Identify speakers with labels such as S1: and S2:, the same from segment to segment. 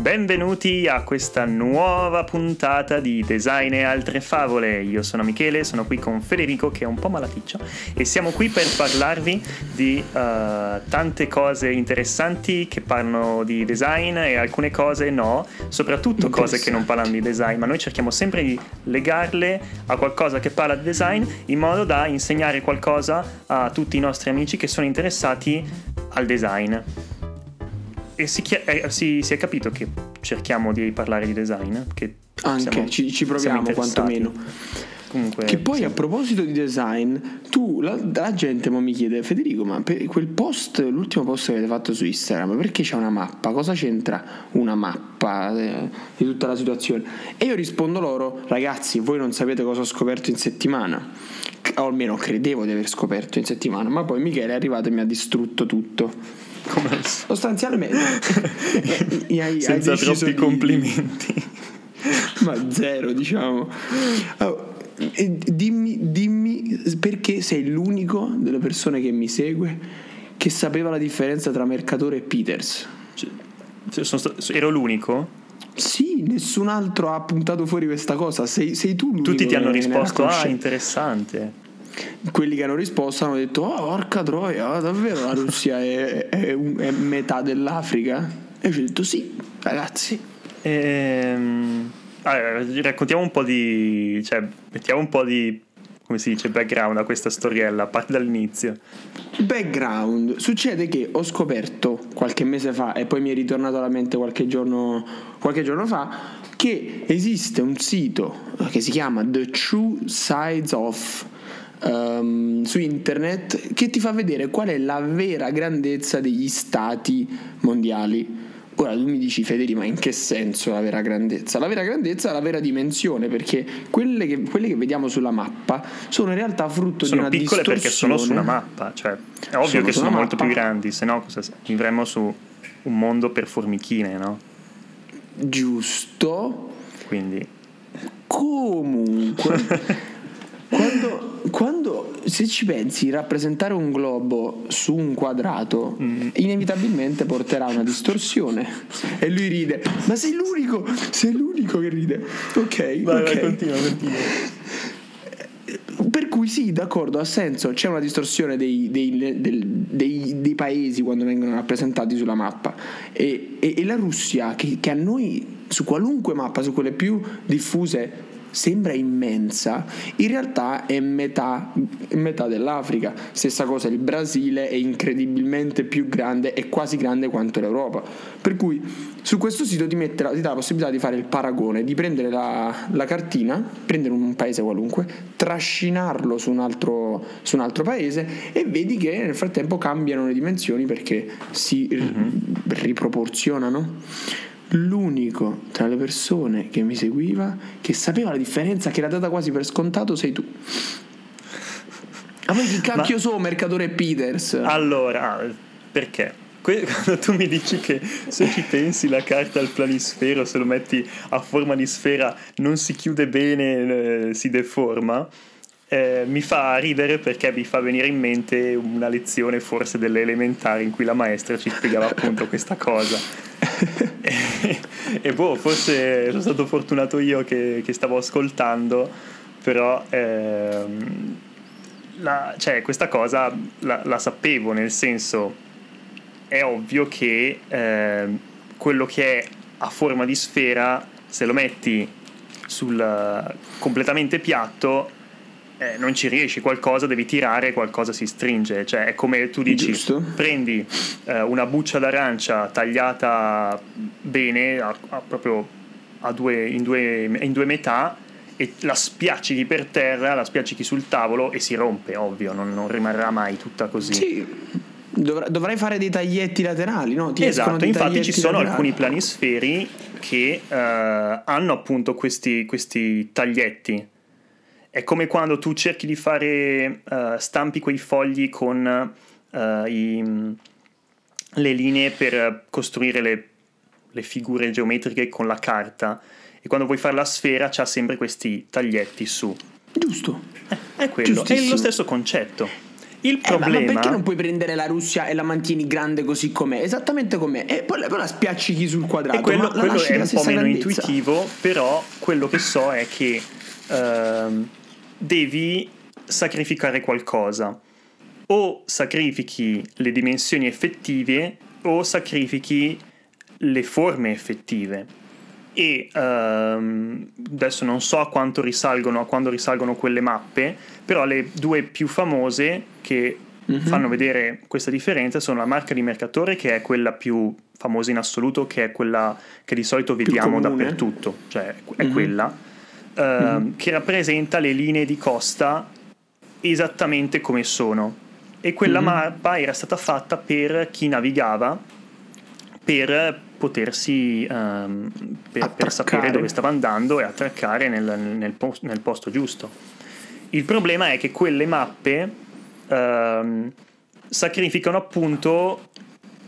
S1: Benvenuti a questa nuova puntata di Design e altre favole. Io sono Michele, sono qui con Federico che è un po' malaticcio e siamo qui per parlarvi di uh, tante cose interessanti che parlano di design e alcune cose no, soprattutto cose che non parlano di design, ma noi cerchiamo sempre di legarle a qualcosa che parla di design in modo da insegnare qualcosa a tutti i nostri amici che sono interessati al design e si, chia- eh, si, si, è capito che cerchiamo di parlare di design, che
S2: anche siamo, ci, ci proviamo quantomeno. Comunque, che poi sì. a proposito di design, tu, la, la gente mi chiede, Federico, ma per quel post, l'ultimo post che avete fatto su Instagram, perché c'è una mappa? Cosa c'entra una mappa eh, di tutta la situazione? E io rispondo loro, ragazzi, voi non sapete cosa ho scoperto in settimana, o almeno credevo di aver scoperto in settimana, ma poi Michele è arrivato e mi ha distrutto tutto.
S1: Come
S2: sostanzialmente.
S1: Hai, senza hai troppi di... complimenti.
S2: Ma zero diciamo. Oh, dimmi, dimmi perché sei l'unico delle persone che mi segue che sapeva la differenza tra Mercatore e Peters.
S1: Cioè, stato, ero l'unico?
S2: Sì, nessun altro ha puntato fuori questa cosa. Sei, sei tu l'unico.
S1: Tutti ti hanno risposto: Ah, interessante
S2: quelli che hanno risposto hanno detto oh porca troia davvero la Russia è, è, è metà dell'Africa? E io ho detto sì ragazzi.
S1: Ehm, allora, raccontiamo un po' di cioè mettiamo un po' di come si dice background a questa storiella parte dall'inizio.
S2: Background succede che ho scoperto qualche mese fa e poi mi è ritornato alla mente qualche giorno, qualche giorno fa che esiste un sito che si chiama The True Sides of um, su internet che ti fa vedere qual è la vera grandezza degli stati mondiali. Ora tu mi dici Federico, ma in che senso la vera grandezza? La vera grandezza è la vera dimensione, perché quelle che, quelle che vediamo sulla mappa sono in realtà frutto
S1: sono
S2: di una
S1: piccole perché sono su una mappa, cioè è ovvio sono che sono molto mappa. più grandi, se no vivremmo su un mondo per formichine, no?
S2: Giusto.
S1: Quindi
S2: comunque Quando, quando, se ci pensi, rappresentare un globo su un quadrato mm. inevitabilmente porterà a una distorsione. E lui ride, ma sei l'unico, sei l'unico che ride. Ok,
S1: vai,
S2: okay.
S1: vai continua, continua.
S2: Per cui sì, d'accordo, ha senso, c'è una distorsione dei, dei, dei, dei paesi quando vengono rappresentati sulla mappa e, e, e la Russia che, che a noi su qualunque mappa, su quelle più diffuse, sembra immensa, in realtà è metà, metà, dell'Africa. Stessa cosa, il Brasile è incredibilmente più grande, è quasi grande quanto l'Europa. Per cui su questo sito ti, mette, ti dà la possibilità di fare il paragone, di prendere la, la cartina, prendere un paese qualunque, trascinarlo su un, altro, su un, altro, paese e vedi che nel frattempo cambiano le dimensioni perché si mm-hmm. riproporzionano l'unico tra le persone che mi seguiva che sapeva la differenza, che era data quasi per scontato, sei tu. Ma poi chi cacchio Ma... so, Mercatore Peters?
S1: Allora, perché? Quando tu mi dici che se ci pensi la carta al planisfero, se lo metti a forma di sfera, non si chiude bene, eh, si deforma, eh, mi fa ridere perché mi fa venire in mente una lezione forse delle elementari in cui la maestra ci spiegava appunto questa cosa. E, e, boh, forse sono stato fortunato io che, che stavo ascoltando, però ehm, la, cioè, questa cosa la, la, sapevo, nel senso è ovvio che eh, quello che è a forma di sfera, se lo metti sul completamente piatto eh, non ci riesci, qualcosa devi tirare, qualcosa si stringe, cioè è come tu dici, Giusto. prendi eh, una buccia d'arancia tagliata bene, a, a, proprio a due, in, due, in due metà e la spiaccichi per terra, la spiaccichi sul tavolo e si rompe, ovvio, non, non rimarrà mai tutta così.
S2: Sì. Dovrai fare dei taglietti laterali, no?
S1: Ti esatto, infatti ci sono laterali. alcuni planisferi che uh, hanno appunto questi, questi taglietti è come quando tu cerchi di fare, uh, stampi quei fogli con uh, i, le linee per costruire le, le, figure geometriche con la carta e quando vuoi fare la sfera c'ha sempre questi taglietti su.
S2: Giusto.
S1: Eh, è quello, è lo stesso concetto. Il
S2: Eh, ma-
S1: problema...
S2: ma perché non puoi prendere la Russia e la mantieni grande così com'è? Esattamente com'è. E poi, poi la spiaccichi sul quadrato.
S1: E quello, quello è un po' meno
S2: grandezza.
S1: intuitivo, però quello che so è che ehm, devi sacrificare qualcosa. O sacrifichi le dimensioni effettive o sacrifichi le forme effettive. E ehm, adesso non so a quanto risalgono, a quando risalgono quelle mappe, però le due più famose che
S2: Mhm.
S1: fanno vedere questa differenza sono la marca di mercatore, che è quella più famosa in assoluto, che è quella che di solito vediamo dappertutto, cioè è
S2: Mhm.
S1: quella, ehm, che rappresenta le linee di costa esattamente come sono. E quella
S2: Mhm.
S1: mappa era stata fatta per chi navigava, per potersi ehm, per, per sapere dove stava andando e attraccare nel, nel pos- nel posto giusto. Il problema è che quelle mappe ehm, sacrificano appunto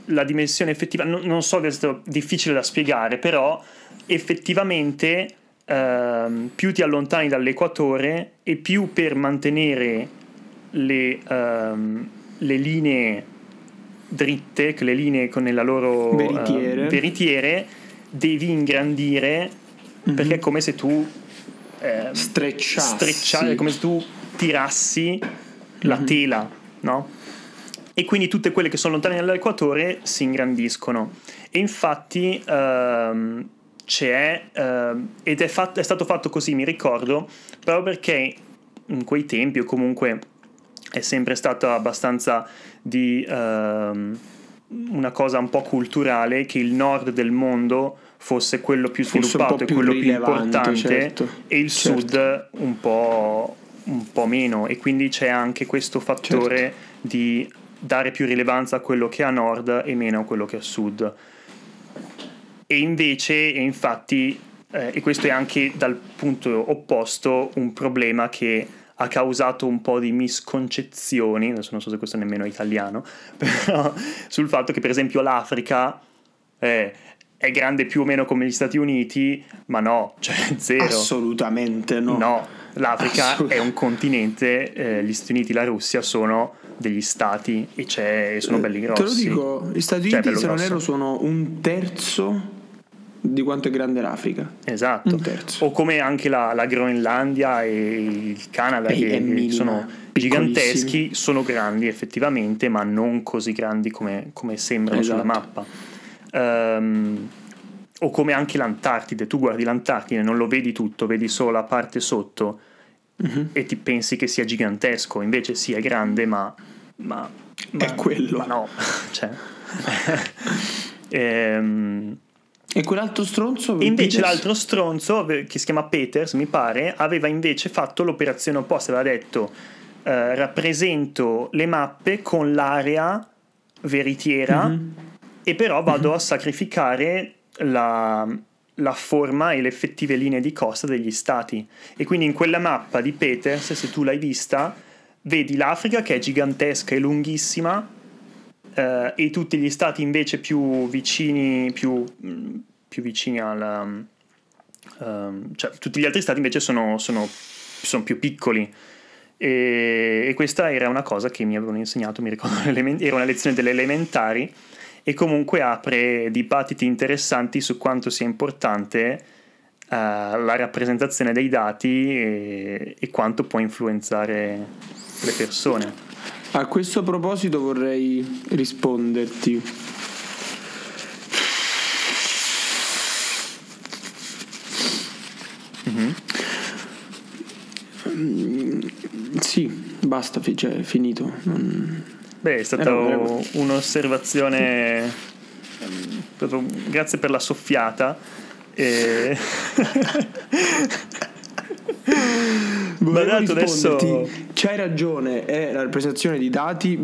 S1: la dimensione effettiva. Non, non so, è difficile da spiegare, però effettivamente ehm, più ti allontani dall'equatore e più per mantenere le, ehm, le linee dritte, le linee con la loro eh,
S2: Veritiere.
S1: veritiere, devi ingrandire perché è come se tu eh,
S2: Strecciassi.
S1: come se tu tirassi la
S2: Mhm.
S1: tela, no? E quindi tutte quelle che sono lontane dall'equatore si ingrandiscono. E infatti ehm, c'è, ehm, ed è, fat- è stato fatto così, mi ricordo, proprio perché in quei tempi o comunque è sempre stata abbastanza di ehm, una cosa un po' culturale che il nord del mondo fosse quello più sviluppato e quello più importante
S2: certo,
S1: e il
S2: certo.
S1: sud un po', un po' meno e quindi c'è anche questo fattore
S2: Certo.
S1: di dare più rilevanza a quello che è a nord e meno a quello che è a sud e invece e infatti eh, e questo è anche dal punto opposto un problema che ha causato un po' di misconcezioni, adesso non so se questo è nemmeno italiano, però sul fatto che per esempio l'Africa eh, è grande più o meno come gli Stati Uniti, ma no, cioè zero.
S2: Assolutamente no.
S1: No, l'Africa
S2: Assolut-
S1: è un continente, eh, gli Stati Uniti e la Russia sono degli stati e, c'è- e sono belli grossi.
S2: Te lo dico, gli Stati
S1: Cioè,
S2: Uniti,
S1: bello
S2: se non erro, sono un terzo di quanto è grande l'Africa.
S1: Esatto.
S2: Un terzo.
S1: O come anche la, la Groenlandia e il Canada,
S2: È-
S1: che
S2: minima,
S1: sono giganteschi, sono grandi effettivamente, ma non così grandi come, come sembrano sulla
S2: Esatto.
S1: mappa. Ehm, o come anche l'Antartide, tu guardi l'Antartide, non lo vedi tutto, vedi solo la parte sotto
S2: Mhm.
S1: e ti pensi che sia gigantesco, invece sì è grande, ma... ma, ma
S2: È quello.
S1: Ma no, cioè... Ehm,
S2: E quell'altro stronzo?
S1: invece
S2: Peters?
S1: l'altro stronzo, che si chiama Peters, mi pare, aveva invece fatto l'operazione opposta, aveva detto eh, rappresento le mappe con l'area veritiera
S2: Mhm.
S1: e però vado a sacrificare la, la forma e le effettive linee di costa degli stati. E quindi in quella mappa di Peters, se tu l'hai vista, vedi l'Africa che è gigantesca e lunghissima eh, e tutti gli stati invece più vicini, più, più vicini alla... ehm, cioè tutti gli altri stati invece sono, sono- sono più piccoli. E, e questa era una cosa che mi avevano insegnato, mi ricordo, era una lezione delle elementari e comunque apre dibattiti interessanti su quanto sia importante eh, la rappresentazione dei dati e, e quanto può influenzare le persone.
S2: A questo proposito vorrei risponderti.
S1: Mhm.
S2: Mm, Sì, basta, cioè, è finito. Non-
S1: Beh, è stata
S2: Eh
S1: un'osservazione. Grazie per la soffiata. E... Ma tanto adesso.
S2: risponderti, C'hai ragione, è la rappresentazione di dati,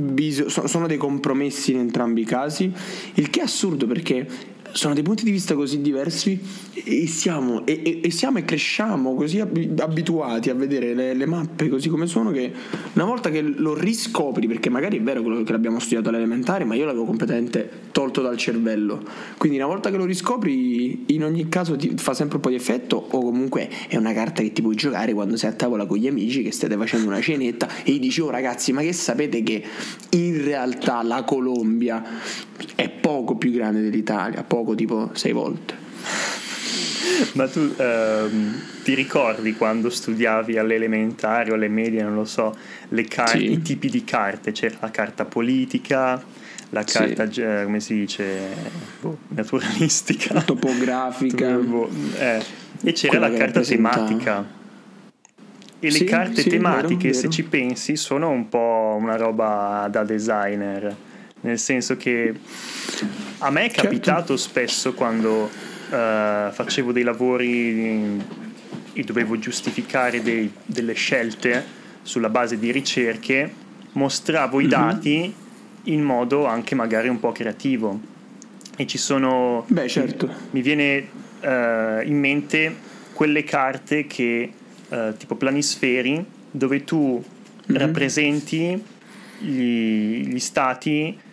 S2: sono dei compromessi in entrambi i casi, il che è assurdo perché sono dei punti di vista così diversi e siamo e, e, siamo e cresciamo così abituati a vedere le, le, mappe così come sono che una volta che lo riscopri, perché magari è vero quello che l'abbiamo studiato all'elementare, ma io l'avevo completamente tolto dal cervello. Quindi una volta che lo riscopri, in ogni caso ti fa sempre un po' di effetto o comunque è una carta che ti puoi giocare quando sei a tavola con gli amici che state facendo una cenetta e gli dici "Oh ragazzi, ma che sapete che in realtà la Colombia è poco più grande dell'Italia, poco tipo sei volte.
S1: Ma tu ehm, ti ricordi quando studiavi all'elementare o alle medie, non lo so, car- sì. i tipi di carte? C'era la carta politica, la carta, sì. come si dice, boh, naturalistica,
S2: topografica,
S1: boh, eh. e c'era la carta tematica. E sì, le carte tematiche, vero, vero. se ci pensi, sono un po' una roba da designer nel senso che a me è certo. capitato certo. spesso quando uh, facevo dei lavori e dovevo giustificare dei, delle scelte sulla base di ricerche, mostravo mm-hmm. i mhm. dati in modo anche magari un po' creativo. E ci sono...
S2: Beh, certo.
S1: Mi, mi viene uh, in mente quelle carte che, uh, tipo planisferi, dove tu mm-hmm. rappresenti gli, gli stati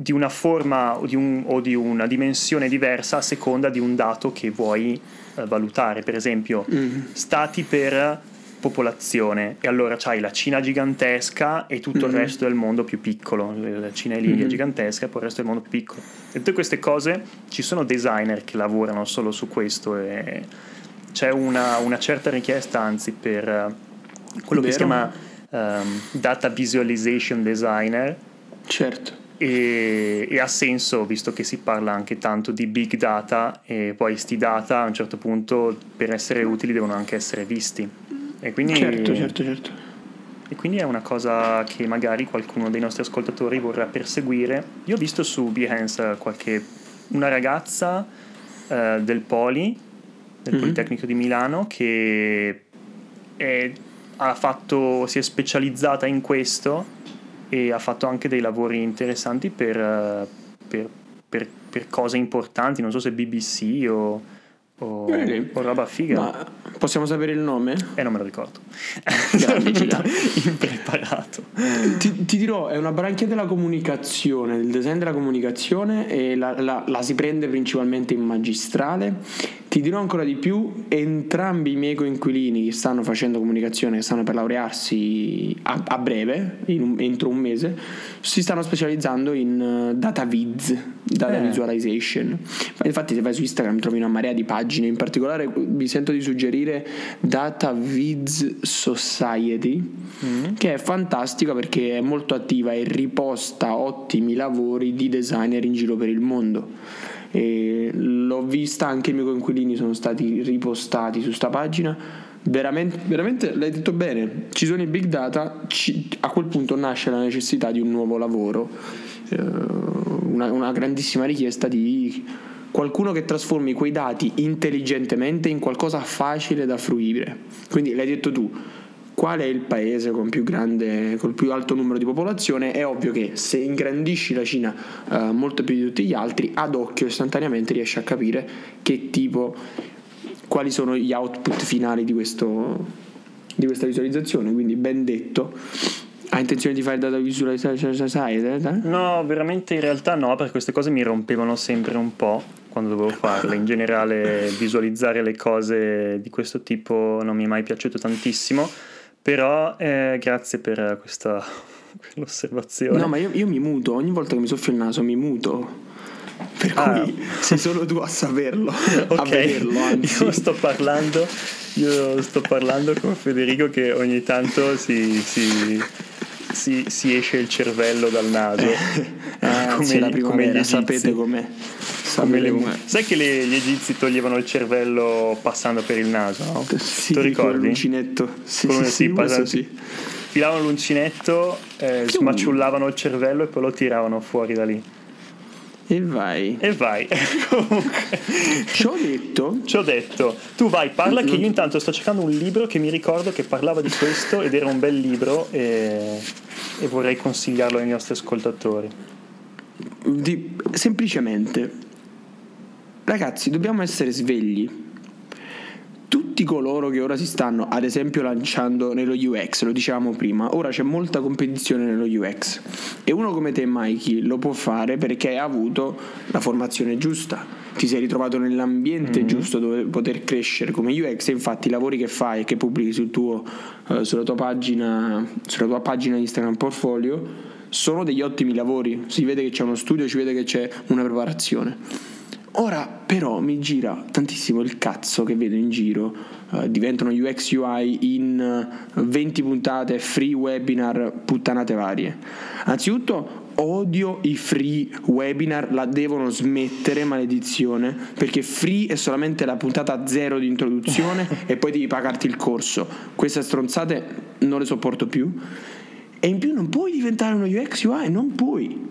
S1: di una forma o di, un, o di, una dimensione diversa a seconda di un dato che vuoi eh, valutare. Per esempio, mm. stati per popolazione e allora c'hai la Cina gigantesca e tutto mm. il resto del mondo più piccolo, la Cina e l'India mm. gigantesca e poi il resto del mondo più piccolo. E tutte queste cose ci sono designer che lavorano solo su questo e c'è una, una certa richiesta anzi per eh, quello Vero. che si chiama um, data visualization designer.
S2: Certo
S1: e, e, ha senso visto che si parla anche tanto di big data e poi sti data a un certo punto per essere utili devono anche essere visti. E quindi,
S2: certo certo certo.
S1: e quindi è una cosa che magari qualcuno dei nostri ascoltatori vorrà perseguire. Io ho visto su Behance qualche una ragazza eh, del Poli del mm-hmm. Politecnico di Milano che è, ha fatto, si è specializzata in questo e ha fatto anche dei lavori interessanti per, eh, per, per, per cose importanti, non so se BBC o, o, o roba figa.
S2: Ma possiamo sapere il nome?
S1: Eh, non me lo ricordo.
S2: Impreparato. Ti, ti, dirò, è una branchia della comunicazione, del design della comunicazione e la, la, la si prende principalmente in magistrale ti dirò ancora di più, entrambi i miei coinquilini che stanno facendo comunicazione, che stanno per laurearsi a, a breve, un, entro un mese, si stanno specializzando in uh, data viz, data eh. visualization. Infatti se vai su Instagram trovi una marea di pagine, in particolare vi sento di suggerire Data Viz Society, mm. che è fantastica perché è molto attiva e riposta ottimi lavori di designer in giro per il mondo e l'ho vista anche i miei coinquilini sono stati ripostati su sta pagina. Veramente, veramente l'hai detto bene. Ci sono i big data ci, a quel punto nasce la necessità di un nuovo lavoro eh, una, una grandissima richiesta di qualcuno che trasformi quei dati intelligentemente in qualcosa facile da fruire. Quindi l'hai detto tu qual è il paese con più grande, col più alto numero di popolazione, è ovvio che se ingrandisci la Cina eh, molto più di tutti gli altri, ad occhio istantaneamente riesci a capire che tipo, quali sono gli output finali di, questo, di questa visualizzazione. Quindi, ben detto. Ha intenzione di fare data visualization?
S1: No, veramente in realtà no, perché queste cose mi rompevano sempre un po' quando dovevo farle. In generale, visualizzare le cose di questo tipo non mi è mai piaciuto tantissimo però eh, grazie per questa osservazione.
S2: No, ma io, io, mi muto, ogni volta che mi soffio il naso mi muto. Per ah. cui sei solo tu a saperlo, okay. a vederlo. Anzi.
S1: Io sto parlando, io sto parlando con Federico che ogni tanto si, si, si, si esce il cervello dal naso.
S2: Eh, come, la primavera, sapete com'è.
S1: Come le, sai che le, gli egizi toglievano il cervello passando per il naso, no?
S2: Sì, tu ricordi? l'uncinetto. Sì,
S1: Come
S2: sì, sì,
S1: passano, sì. Filavano l'uncinetto, eh, smacciullavano il cervello e poi lo tiravano fuori da lì.
S2: E vai.
S1: E vai. Comunque.
S2: Ci ho detto.
S1: Ci ho detto. Tu vai, parla che io intanto sto cercando un libro che mi ricordo che parlava di questo ed era un bel libro e, e vorrei consigliarlo ai nostri ascoltatori.
S2: Di, semplicemente ragazzi, dobbiamo essere svegli tutti coloro che ora si stanno ad esempio lanciando nello UX, lo dicevamo prima, ora c'è molta competizione nello UX e uno come te Mikey lo può fare perché ha avuto la formazione giusta, ti sei ritrovato nell'ambiente mm-hmm. giusto dove poter crescere come UX e infatti i lavori che fai e che pubblichi sul tuo, uh, sulla, tua pagina, sulla tua pagina Instagram portfolio sono degli ottimi lavori, si vede che c'è uno studio, si vede che c'è una preparazione. Ora però mi gira tantissimo il cazzo che vedo in giro, uh, diventano UX UI in 20 puntate, free webinar, puttanate varie. Anzitutto odio i free webinar, la devono smettere, maledizione, perché free è solamente la puntata zero di introduzione e poi devi pagarti il corso. Queste stronzate non le sopporto più. E in più non puoi diventare uno UX UI, non puoi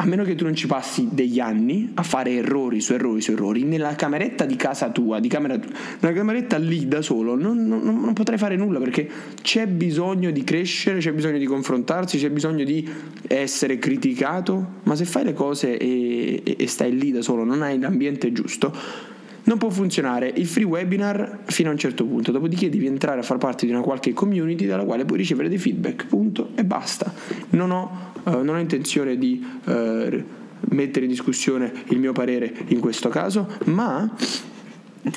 S2: a meno che tu non ci passi degli anni a fare errori su errori su errori, nella cameretta di casa tua, di camera tua, nella cameretta lì da solo, non, non, non, potrai fare nulla perché c'è bisogno di crescere, c'è bisogno di confrontarsi, c'è bisogno di essere criticato, ma se fai le cose e, e, e stai lì da solo, non hai l'ambiente giusto, non può funzionare il free webinar fino a un certo punto, dopodiché devi entrare a far parte di una qualche community dalla quale puoi ricevere dei feedback, punto e basta. Non ho non ho intenzione di uh, mettere in discussione il mio parere in questo caso, ma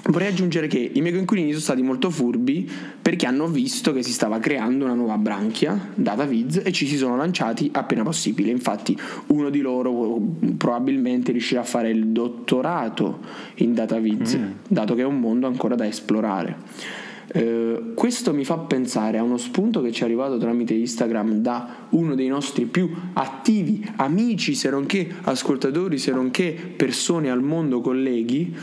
S2: Vorrei aggiungere che i miei coinquilini sono stati molto furbi perché hanno visto che si stava creando una nuova branchia, DataViz, e ci si sono lanciati appena possibile. Infatti uno di loro probabilmente riuscirà a fare il dottorato in DataViz, mm. dato che è un mondo ancora da esplorare. Eh, questo mi fa pensare a uno spunto che ci è arrivato tramite Instagram da uno dei nostri più attivi amici, se non che ascoltatori, se non che persone al mondo, colleghi.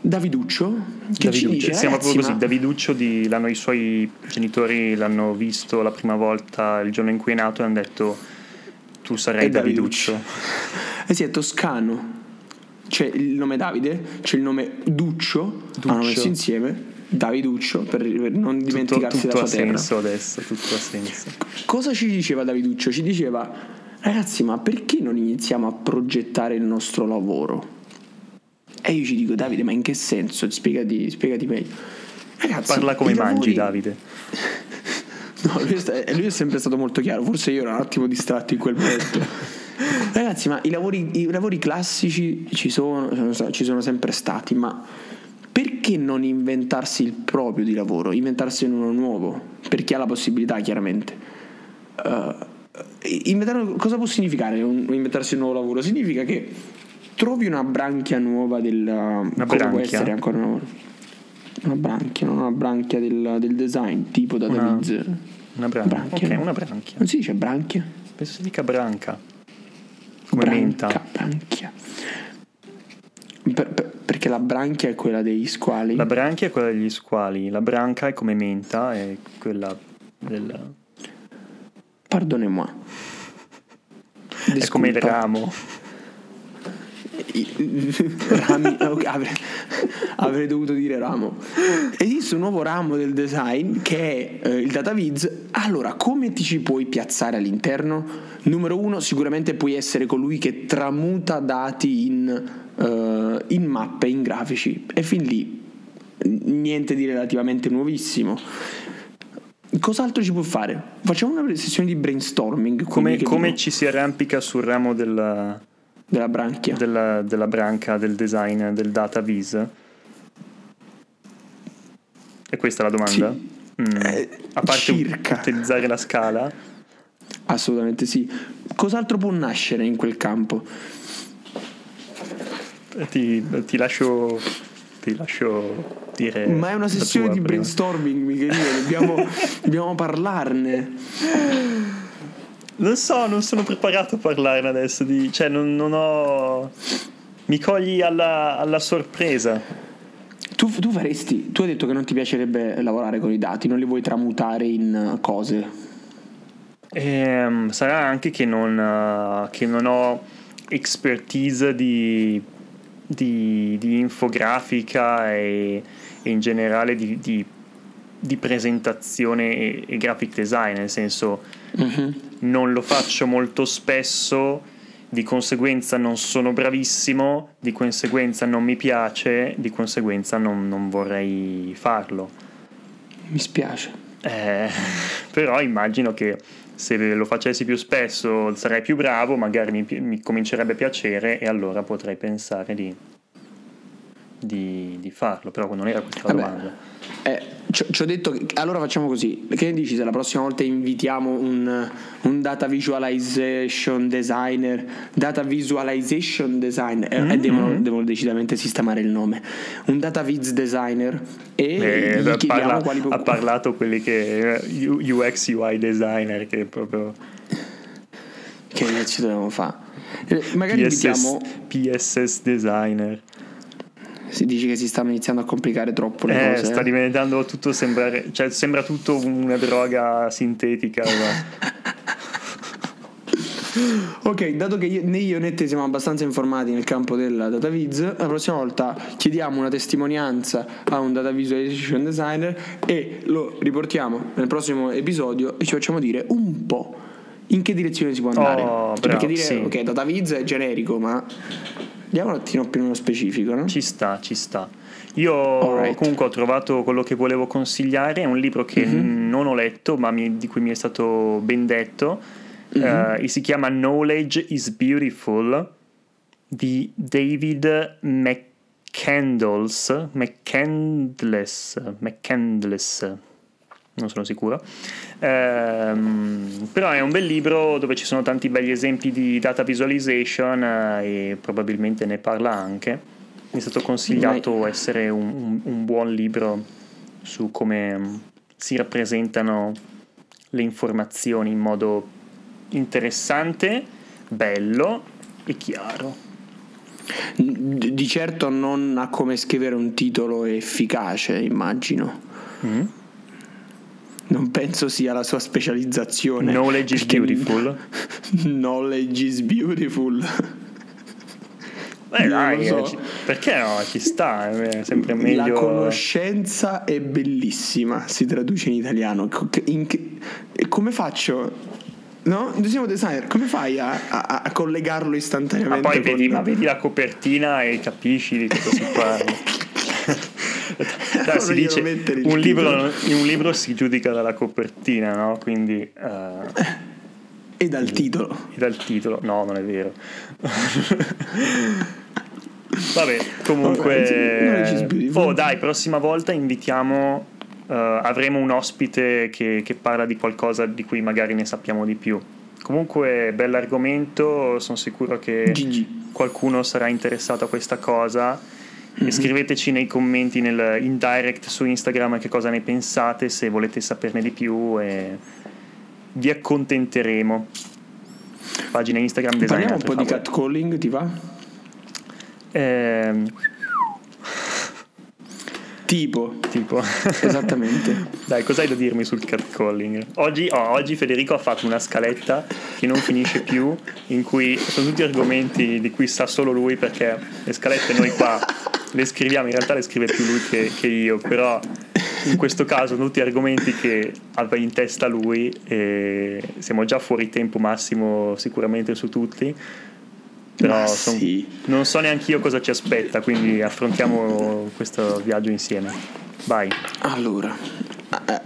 S2: Daviduccio, che
S1: Daviduccio.
S2: ci dice,
S1: siamo proprio così, ma... Daviduccio di, l'hanno, i suoi genitori l'hanno visto la prima volta il giorno in cui è nato e hanno detto tu sarai Daviduccio.
S2: Daviduccio. Eh sì, è toscano. C'è il nome Davide, c'è il nome Duccio, Duccio. hanno messo insieme Daviduccio per non dimenticarsi
S1: tutto, tutto
S2: della sua terra.
S1: Tutto ha senso adesso, tutto ha senso.
S2: Cosa ci diceva Daviduccio? Ci diceva ragazzi ma perché non iniziamo a progettare il nostro lavoro? E io ci dico Davide ma in che senso? Spiegati, spiegati meglio.
S1: Ragazzi, Parla come mangi lavori... Davide.
S2: no, lui è, lui è sempre stato molto chiaro, forse io ero un attimo distratto in quel momento. Ragazzi, ma i lavori, i lavori classici ci sono, ci sono sempre stati, ma perché non inventarsi il proprio di lavoro, inventarsi uno nuovo? Per chi ha la possibilità, chiaramente. Uh, inventare, cosa può significare un, inventarsi un nuovo lavoro? Significa che trovi una branchia nuova del...
S1: Una branchia? può essere
S2: ancora una, una branchia, non una branchia del, del design, tipo da una.
S1: Una branchia. branchia ok, no? una branchia.
S2: Non si dice branchia?
S1: Penso si dica branca. Come
S2: branca,
S1: menta.
S2: Branchia. Per, per, perché la branchia è quella degli squali.
S1: La branchia è quella degli squali, la branca è come menta, è quella del...
S2: Pardonnez-moi.
S1: È come il ramo.
S2: Rami, okay, avrei, avrei, dovuto dire ramo. Esiste un nuovo ramo del design che è eh, il DataViz. Allora, come ti ci puoi piazzare all'interno? Numero uno, sicuramente puoi essere colui che tramuta dati in uh, in mappe, in grafici e fin lì niente di relativamente nuovissimo. Cos'altro ci può fare? Facciamo una sessione di brainstorming.
S1: Come, come ci si arrampica sul ramo della,
S2: della branchia?
S1: Della, della, branca del design del data vis? E questa è la domanda?
S2: Sì. Mm. Eh,
S1: A parte
S2: circa.
S1: utilizzare la scala?
S2: Assolutamente sì. Cos'altro può nascere in quel campo?
S1: ti, ti, lascio, ti lascio dire.
S2: Ma è una sessione di brainstorming, Michelino, dobbiamo, dobbiamo parlarne.
S1: Non so, non sono preparato a parlarne adesso. Di, cioè, non, non ho. Mi cogli alla, alla sorpresa.
S2: Tu, tu, faresti. Tu hai detto che non ti piacerebbe lavorare con i dati, non li vuoi tramutare in cose.
S1: Eh, sarà anche che non, uh, che non ho expertise di di, di infografica e, e, in generale di, di, di presentazione e, e, graphic design, nel senso uh-huh. Non lo faccio molto spesso di conseguenza non sono bravissimo, di conseguenza non mi piace, di conseguenza non, non vorrei farlo.
S2: Mi spiace.
S1: Eh, però immagino che se lo facessi più spesso sarei più bravo, magari mi, mi comincerebbe a piacere e allora potrei pensare di, di, di farlo, però non era questa la
S2: Vabbè.
S1: domanda.
S2: Eh, ci ci ho detto che allora facciamo così. Che ne dici se la prossima volta invitiamo un, un data visualization designer? Data visualization designer eh, e devono, devono decisamente sistemare il nome. Un data viz designer e
S1: Eh,
S2: gli chiediamo
S1: parla-
S2: quali
S1: ha parlato quelli che eh, UX UI designer che proprio
S2: che ci dobbiamo fare. Eh, magari
S1: PSS,
S2: invitiamo
S1: PSS designer
S2: si dice che si stanno iniziando a complicare troppo le
S1: Eh,
S2: cose.
S1: sta
S2: eh.
S1: diventando tutto sembrare cioè sembra tutto una droga sintetica
S2: Ok, dato che io- né io né te siamo abbastanza informati nel campo della data viz, la prossima volta chiediamo una testimonianza a un data visualization designer e lo riportiamo nel prossimo episodio e ci facciamo dire un po' in che direzione si può andare.
S1: Oh,
S2: Cioè,
S1: bravo,
S2: perché dire
S1: sì.
S2: ok, data viz è generico, ma andiamo un attimo più nello specifico, no?
S1: ci sta ci sta io
S2: Alright.
S1: comunque ho trovato quello che volevo consigliare è un libro che
S2: Mhm.
S1: non ho letto ma mi- di cui mi è stato ben detto
S2: Mhm.
S1: Eh, e si chiama Knowledge is Beautiful di David McCandles McCandless McCandless non sono sicuro. Ehm, però è un bel libro dove ci sono tanti belli esempi di data visualization eh, e probabilmente ne parla anche. Mi è stato consigliato essere un, un- un buon libro su come mm, si rappresentano le informazioni in modo interessante, bello e chiaro.
S2: Di certo non ha come scrivere un titolo efficace, immagino.
S1: Mm?
S2: Non penso sia la sua specializzazione.
S1: Knowledge is beautiful.
S2: Knowledge is beautiful.
S1: Beh, dai,
S2: so.
S1: ci- perché no? Ci sta, è sempre
S2: La
S1: meglio.
S2: conoscenza è bellissima, si traduce in italiano. In che- come faccio? No? Noi siamo designer, come fai a, a- a collegarlo
S1: Ma
S2: istantaneamente?
S1: poi
S2: con-
S1: vedi, ma vedi la copertina e capisci di cosa si parla. Dai, si dice, un libro, un libro si giudica dalla copertina, no? Quindi eh,
S2: E dal titolo.
S1: dal titolo. No, non è vero. Vabbè, comunque. Oh, dai, prossima volta invitiamo. eh, avremo un ospite che, che parla di qualcosa di cui magari ne sappiamo di più. Comunque, bell'argomento, sono sicuro che
S2: GG.
S1: qualcuno sarà interessato a questa cosa.
S2: Mhm.
S1: E scriveteci nei commenti nel, in direct su Instagram che cosa ne pensate, se volete saperne di più e vi accontenteremo. Pagina Instagram designer.
S2: Parliamo un po'
S1: per
S2: di
S1: favore.
S2: catcalling, ti va?
S1: Ehm,
S2: Tipo,
S1: tipo,
S2: esattamente.
S1: dai, cos'hai da dirmi sul catcalling? Oggi, oh, oggi Federico ha fatto una scaletta che non finisce più, in cui sono tutti argomenti di cui sa solo lui, perché le scalette noi qua le scriviamo, in realtà le scrive più lui che, che io, però in questo caso sono tutti argomenti che aveva in testa lui e siamo già fuori tempo massimo sicuramente su tutti. Però son-
S2: sì.
S1: non so neanche io cosa ci aspetta, quindi affrontiamo questo viaggio insieme. Vai.
S2: Allora, eh,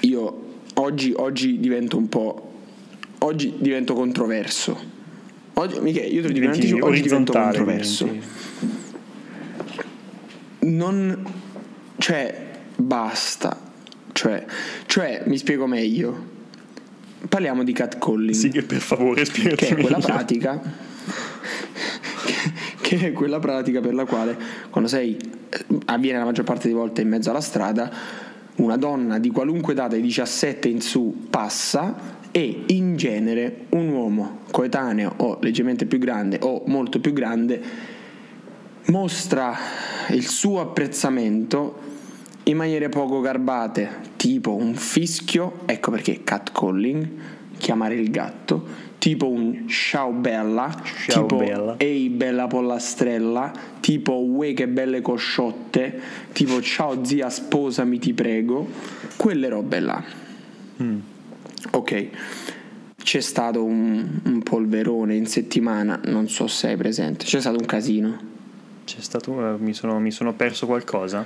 S2: io oggi, oggi divento un po'. Oggi divento controverso. Oggi, Michele, io te lo dico oggi divento controverso.
S1: diventi-
S2: Non. Cioè, basta. Cioè, cioè, mi spiego meglio. Parliamo di catcalling.
S1: Sì, che per favore spiegati
S2: che è quella pratica che è quella pratica per la quale quando sei eh, avviene la maggior parte delle volte in mezzo alla strada una donna di qualunque età dai 17 in su passa e in genere un uomo coetaneo o leggermente più grande o molto più grande mostra il suo apprezzamento in maniere poco garbate, tipo un fischio, ecco perché catcalling, chiamare il gatto, tipo un ciao bella,
S1: Ciao
S2: tipo
S1: bella.
S2: ehi bella pollastrella, tipo uè che belle cosciotte, tipo ciao zia sposami ti prego, quelle robe là.
S1: Mm.
S2: Ok. c'è stato un, un polverone in settimana, non so se hai presente, c'è stato un casino.
S1: Stato, mi, sono, mi sono perso qualcosa?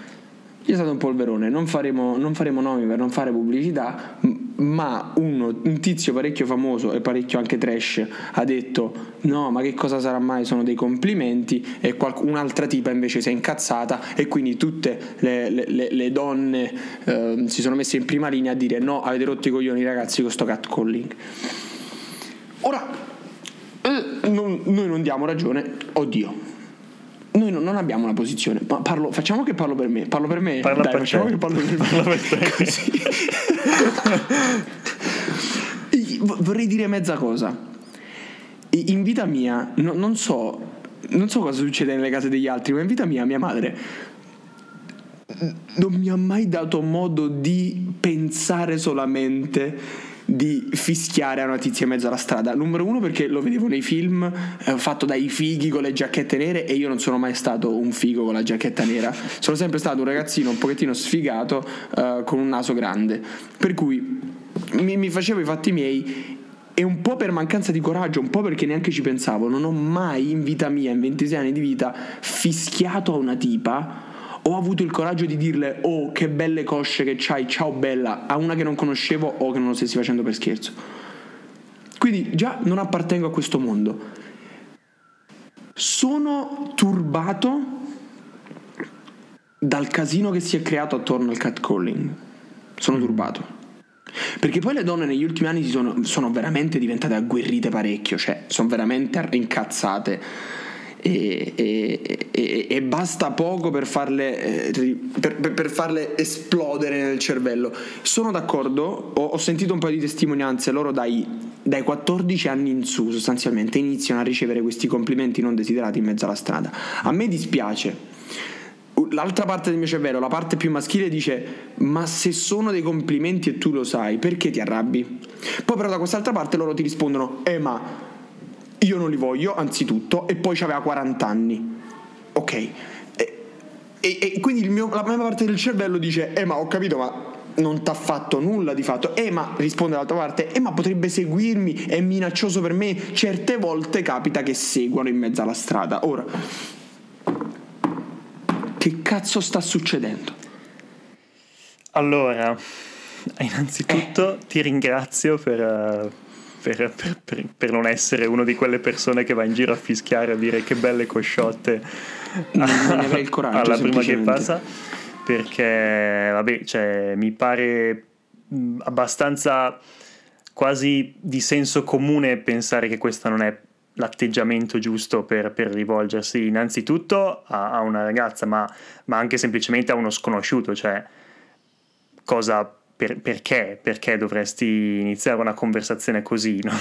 S2: C'è stato un polverone, non faremo, non faremo nomi per non fare pubblicità, ma uno, un tizio parecchio famoso e parecchio anche trash ha detto no ma che cosa sarà mai, sono dei complimenti e qualc- un'altra tipa invece si è incazzata e quindi tutte le, le, le donne eh, si sono messe in prima linea a dire no avete rotto i coglioni ragazzi con sto catcalling. Ora, eh, non, noi non diamo ragione, oddio noi non, non, abbiamo una posizione. Ma parlo, facciamo che parlo per me. Parlo per me.
S1: Parla
S2: Dai,
S1: per
S2: facciamo
S1: te.
S2: che parlo per me.
S1: Parla per te.
S2: Vorrei dire mezza cosa. In vita mia, no, non so. Non so cosa succede nelle case degli altri, ma in vita mia, mia madre non mi ha mai dato modo di pensare solamente di fischiare a una tizia in mezzo alla strada. Numero uno perché lo vedevo nei film eh, fatto dai fighi con le giacchette nere e io non sono mai stato un figo con la giacchetta nera. Sono sempre stato un ragazzino un pochettino sfigato eh, con un naso grande. Per cui mi, mi facevo i fatti miei e un po' per mancanza di coraggio, un po' perché neanche ci pensavo, non ho mai in vita mia, in 26 anni di vita, fischiato a una tipa ho avuto il coraggio di dirle oh che belle cosce che c'hai, ciao bella, a una che non conoscevo o che non lo stessi facendo per scherzo. Quindi già non appartengo a questo mondo. Sono turbato dal casino che si è creato attorno al catcalling. Sono turbato. Perché poi le donne negli ultimi anni sono, sono veramente diventate agguerrite parecchio, cioè sono veramente incazzate e, e, e, e, basta poco per farle, eh, per, per farle, esplodere nel cervello. Sono d'accordo, ho, ho, sentito un po' di testimonianze, loro dai, dai 14 anni in su sostanzialmente iniziano a ricevere questi complimenti non desiderati in mezzo alla strada. A me dispiace. L'altra parte del mio cervello, la parte più maschile, dice: Ma se sono dei complimenti e tu lo sai, perché ti arrabbi? Poi, però, da quest'altra parte loro ti rispondono: Eh, ma io non li voglio, anzitutto, e poi aveva 40 anni. Ok. E, e, e quindi mio, la prima parte del cervello dice, eh ma ho capito, ma non ti ha fatto nulla di fatto. Eh ma risponde dall'altra parte, eh ma potrebbe seguirmi, è minaccioso per me. Certe volte capita che seguano in mezzo alla strada. Ora, che cazzo sta succedendo?
S1: Allora, innanzitutto eh. ti ringrazio per... Uh per, per, per, non essere uno di quelle persone che va in giro a fischiare a dire che belle cosciotte
S2: non, non il coraggio,
S1: alla prima che passa. Perché vabbè cioè, mi pare abbastanza quasi di senso comune pensare che questo non è l'atteggiamento giusto per, per rivolgersi innanzitutto a, a una ragazza ma, ma anche semplicemente a uno sconosciuto cioè cosa per, perché? Perché dovresti iniziare una conversazione così? No?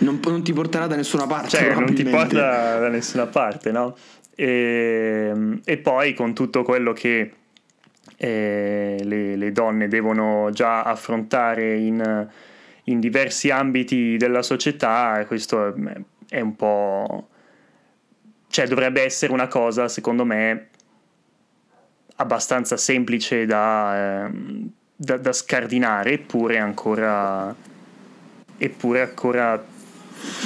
S2: Non, non, ti porterà da nessuna parte.
S1: Cioè, non ti porta da nessuna parte, no? E, e poi con tutto quello che eh, le, le, donne devono già affrontare in, in diversi ambiti della società, questo è un po'... cioè dovrebbe essere una cosa, secondo me, abbastanza semplice da... Eh, da, da scardinare, eppure ancora, eppure ancora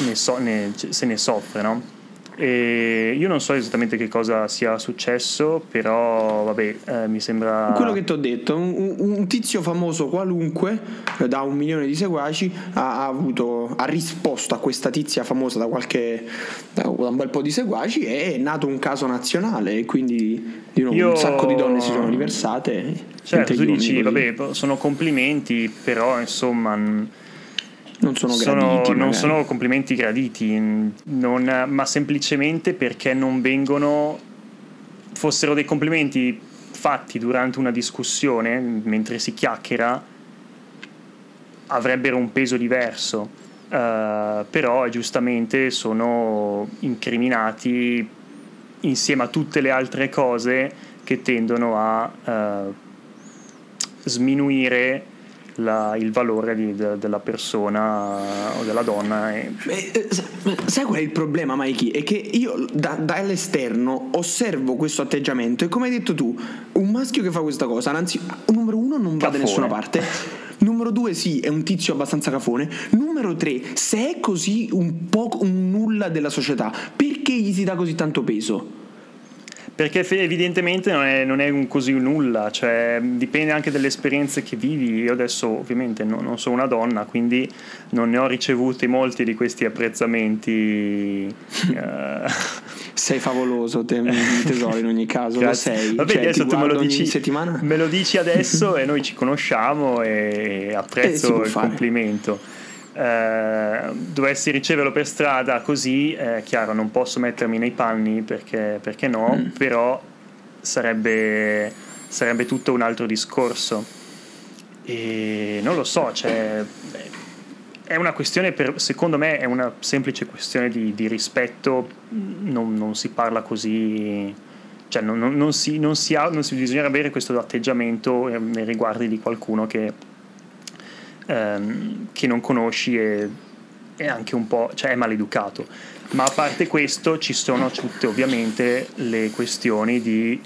S1: ne so, ne, se ne soffre, no? E io non so esattamente che cosa sia successo, però vabbè, eh, mi sembra.
S2: Quello che ti ho detto, un, un, tizio famoso qualunque eh, da un milione di seguaci ha, ha, avuto, ha risposto a questa tizia famosa da qualche da un bel po' di seguaci e è nato un caso nazionale quindi nuovo io... un sacco di donne si sono riversate.
S1: Certo, tu dici, vabbè, sono complimenti, però insomma
S2: non sono
S1: sono,
S2: graditi.
S1: Non sono complimenti graditi, non, ma semplicemente perché non vengono. fossero dei complimenti fatti durante una discussione, mentre si chiacchiera, avrebbero un peso diverso. Uh, però giustamente sono incriminati insieme a tutte le altre cose che tendono a uh, sminuire la, il valore di, de, della persona o della donna. E...
S2: Eh, sai qual è il problema, Mikey? È che io da, dall'esterno osservo questo atteggiamento e come hai detto tu, un maschio che fa questa cosa, anzi, numero uno non va da nessuna parte. Numero due, sì, è un tizio abbastanza cafone. Numero tre, se è così un po' un nulla della società, perché gli si dà così tanto peso?
S1: Perché evidentemente non è, non è un così nulla, cioè dipende anche dalle esperienze che vivi. Io adesso ovviamente non, non sono una donna, quindi non ne ho ricevuti molti di questi apprezzamenti. uh...
S2: Sei favoloso, te, tesoro in ogni caso,
S1: Grazie.
S2: lo sei.
S1: Vabbè,
S2: cioè,
S1: adesso tu me lo, dici,
S2: settimana?
S1: me lo dici adesso e noi ci conosciamo e apprezzo eh, il fare. complimento. Eh, dovessi riceverlo per strada così, è eh, chiaro, non posso mettermi nei panni perché, perché no, mm. però sarebbe, sarebbe tutto un altro discorso. E non lo so, cioè, è una questione, per, secondo me è una semplice questione di, di rispetto, non, non, si parla così, cioè non, non, si, non, si ha, non si bisogna avere questo atteggiamento nei riguardi di qualcuno che ehm, che non conosci e è anche un po', cioè è maleducato. Ma a parte questo ci sono tutte ovviamente le questioni di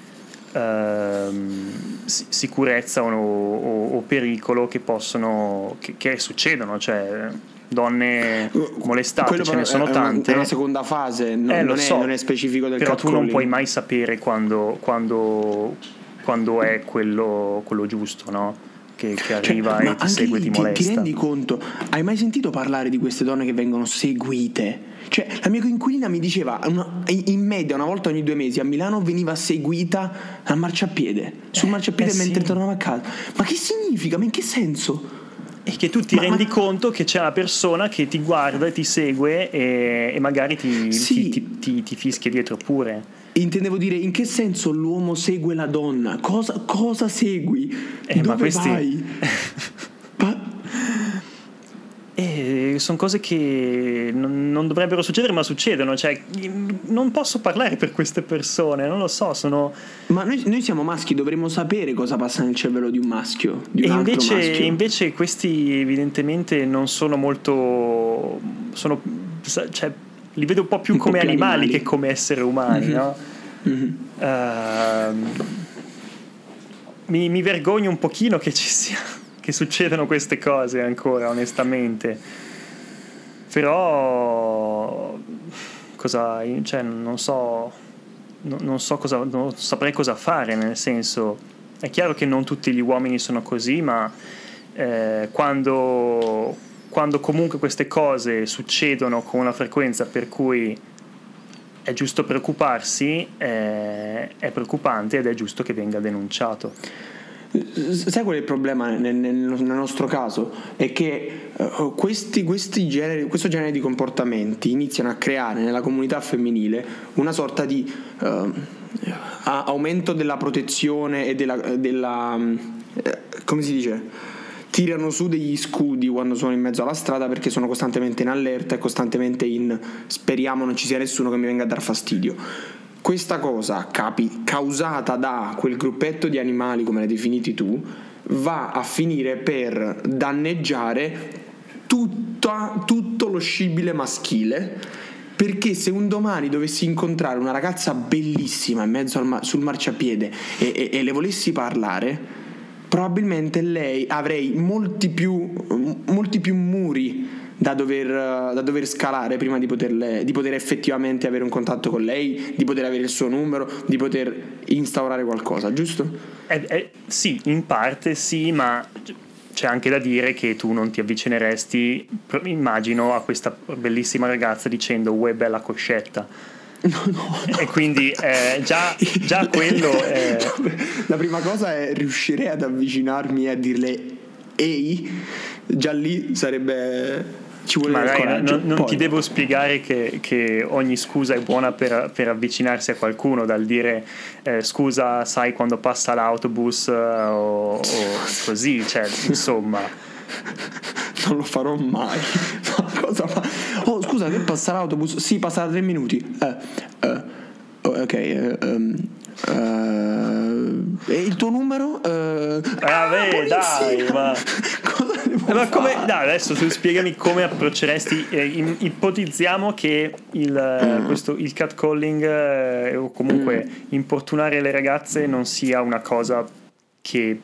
S1: ehm, sicurezza o, o, o, pericolo che possono, che, che succedono, cioè donne molestate, Quello ce ne sono tante.
S2: È una seconda fase, non, eh, non,
S1: so,
S2: è, non è, specifico del
S1: Però tu non puoi mai sapere quando, quando, quando è quello, quello giusto, no? Che, che cioè, arriva cioè, e ti segue e ti, ti molesta.
S2: Ti rendi conto? Hai mai sentito parlare di queste donne che vengono seguite? Cioè, la mia coinquilina mi diceva una, in media una volta ogni due mesi a Milano veniva seguita a marciapiede, sul eh, marciapiede eh, mentre sì. tornava a casa. Ma che significa? Ma in che senso?
S1: E che tu ti ma, rendi ma... conto che c'è una persona che ti guarda e ti segue e, e magari ti, sì. ti, ti, ti fischia dietro pure.
S2: Intendevo dire in che senso l'uomo segue la donna? Cosa, cosa segui?
S1: Eh,
S2: Dove
S1: ma questi...
S2: vai?
S1: ma... Eh, sono cose che non, non, dovrebbero succedere, ma succedono. Cioè, non posso parlare per queste persone, non lo so. Sono...
S2: Ma noi, noi siamo maschi, dovremmo sapere cosa passa nel cervello di un maschio. Di un
S1: e invece,
S2: maschio.
S1: invece, questi, evidentemente, non sono molto. Sono, cioè, li vedo un po' più un come po più animali, animali, che come esseri umani, mm-hmm. no? Mm-hmm. Uh, mi, mi, vergogno un pochino che ci sia che succedano queste cose ancora, onestamente. Però cosa cioè, non so non so cosa non saprei cosa fare, nel senso è chiaro che non tutti gli uomini sono così, ma eh, quando quando comunque queste cose succedono con una frequenza per cui è giusto preoccuparsi, è, è preoccupante ed è giusto che venga denunciato.
S2: Sai qual è il problema nel, nel, nostro caso? È che uh, questi, questi generi, questo genere di comportamenti iniziano a creare nella comunità femminile una sorta di uh, aumento della protezione e della, della uh, come si dice? Tirano su degli scudi quando sono in mezzo alla strada perché sono costantemente in allerta e costantemente in speriamo non ci sia nessuno che mi venga a dar fastidio. Questa cosa capi, causata da quel gruppetto di animali, come l'hai definiti tu, va a finire per danneggiare tutta, tutto lo scibile maschile perché se un domani dovessi incontrare una ragazza bellissima in mezzo al, sul marciapiede e, e, e le volessi parlare probabilmente lei avrei molti più, molti più muri da dover, da dover, scalare prima di, poterle, di poter effettivamente avere un contatto con lei, di poter avere il suo numero, di poter instaurare qualcosa, giusto?
S1: Eh, eh, sì, in parte sì, ma c'è anche da dire che tu non ti avvicineresti, immagino, a questa bellissima ragazza dicendo uè bella coscetta
S2: No, no, no.
S1: E quindi eh, già, già quello è...
S2: La prima cosa è riuscire ad avvicinarmi e a dirle ehi, già lì sarebbe... Ci vuole
S1: Ma dai, non, non ti devo spiegare che, che, ogni scusa è buona per, per avvicinarsi a qualcuno, dal dire eh, scusa, sai quando passa l'autobus eh, o, o così, cioè, insomma
S2: non lo farò mai. Ma cosa fa? Oh, scusa, che passa l'autobus? Sì, passa da tre minuti. Eh, eh, oh, ok. Um, uh, e il tuo numero? Uh,
S1: Vabbè, dai, ma. Cosa devo ma come, dai, adesso tu spiegami come approcceresti. Eh, ipotizziamo che il, mm. questo, il catcalling eh, o comunque mm. importunare le ragazze non sia una cosa che